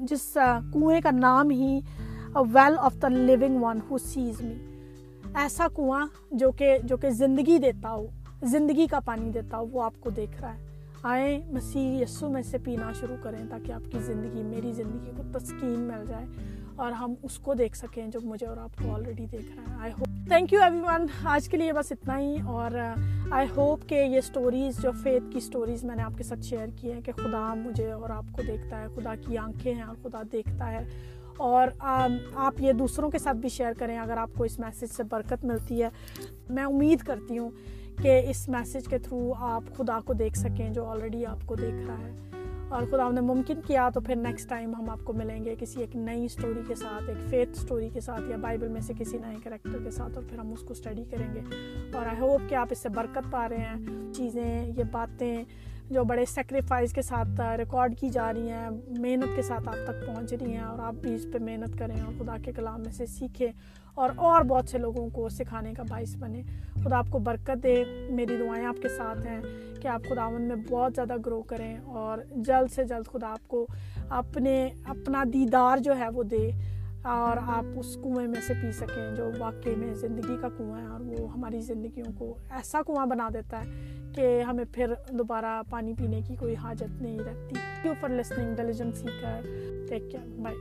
جس کنویں کا نام ہی well of the living one who sees me ایسا کنواں جو کہ جو کہ زندگی دیتا ہو، زندگی کا پانی دیتا ہو، وہ آپ کو دیکھ رہا ہے۔ آئیں، مسیح یسو میں سے پینا شروع کریں تاکہ آپ کی زندگی، میری زندگی کو تسکین مل جائے۔ اور ہم اس کو دیکھ سکیں جو مجھے اور آپ کو آلریڈی دیکھ رہا ہے. I hope thank you everyone آج کے لیے بس اتنا ہی اور uh, آئی ہوپ کہ یہ اسٹوریز جو فیتھ کی اسٹوریز میں نے آپ کے ساتھ شیئر کی ہیں کہ خدا مجھے اور آپ کو دیکھتا ہے، خدا کی آنکھیں ہیں اور خدا دیکھتا ہے. اور um, آپ یہ دوسروں کے ساتھ بھی شیئر کریں اگر آپ کو اس میسیج سے برکت ملتی ہے. میں امید کرتی ہوں کہ اس میسیج کے تھرو آپ خدا کو دیکھ سکیں جو آلریڈی آپ کو دیکھ رہا ہے. اور خدا نے ممکن کیا تو پھر نیکسٹ ٹائم ہم آپ کو ملیں گے کسی ایک نئی اسٹوری کے ساتھ، ایک فیتھ اسٹوری کے ساتھ یا بائبل میں سے کسی نئے کریکٹر کے ساتھ اور پھر ہم اس کو اسٹڈی کریں گے۔ اور آئی ہوپ کہ آپ اس سے برکت پا رہے ہیں۔ چیزیں، یہ باتیں جو بڑے سیکریفائز کے ساتھ ریکارڈ کی جا رہی ہیں، محنت کے ساتھ آپ تک پہنچ رہی ہیں اور آپ بھی اس پہ محنت کریں اور خدا کے کلام میں سے سیکھیں۔ اور اور بہت سے لوگوں کو سکھانے کا باعث بنے۔ خدا آپ کو برکت دے۔ میری دعائیں آپ کے ساتھ ہیں کہ آپ خداون میں بہت زیادہ گرو کریں اور جلد سے جلد خدا آپ کو اپنے، اپنا دیدار جو ہے وہ دے اور آپ اس کنویں میں سے پی سکیں جو واقعی میں زندگی کا کنواں ہے اور وہ ہماری زندگیوں کو ایسا کنواں بنا دیتا ہے کہ ہمیں پھر دوبارہ پانی پینے کی کوئی حاجت نہیں رہتی۔ For listening take care bye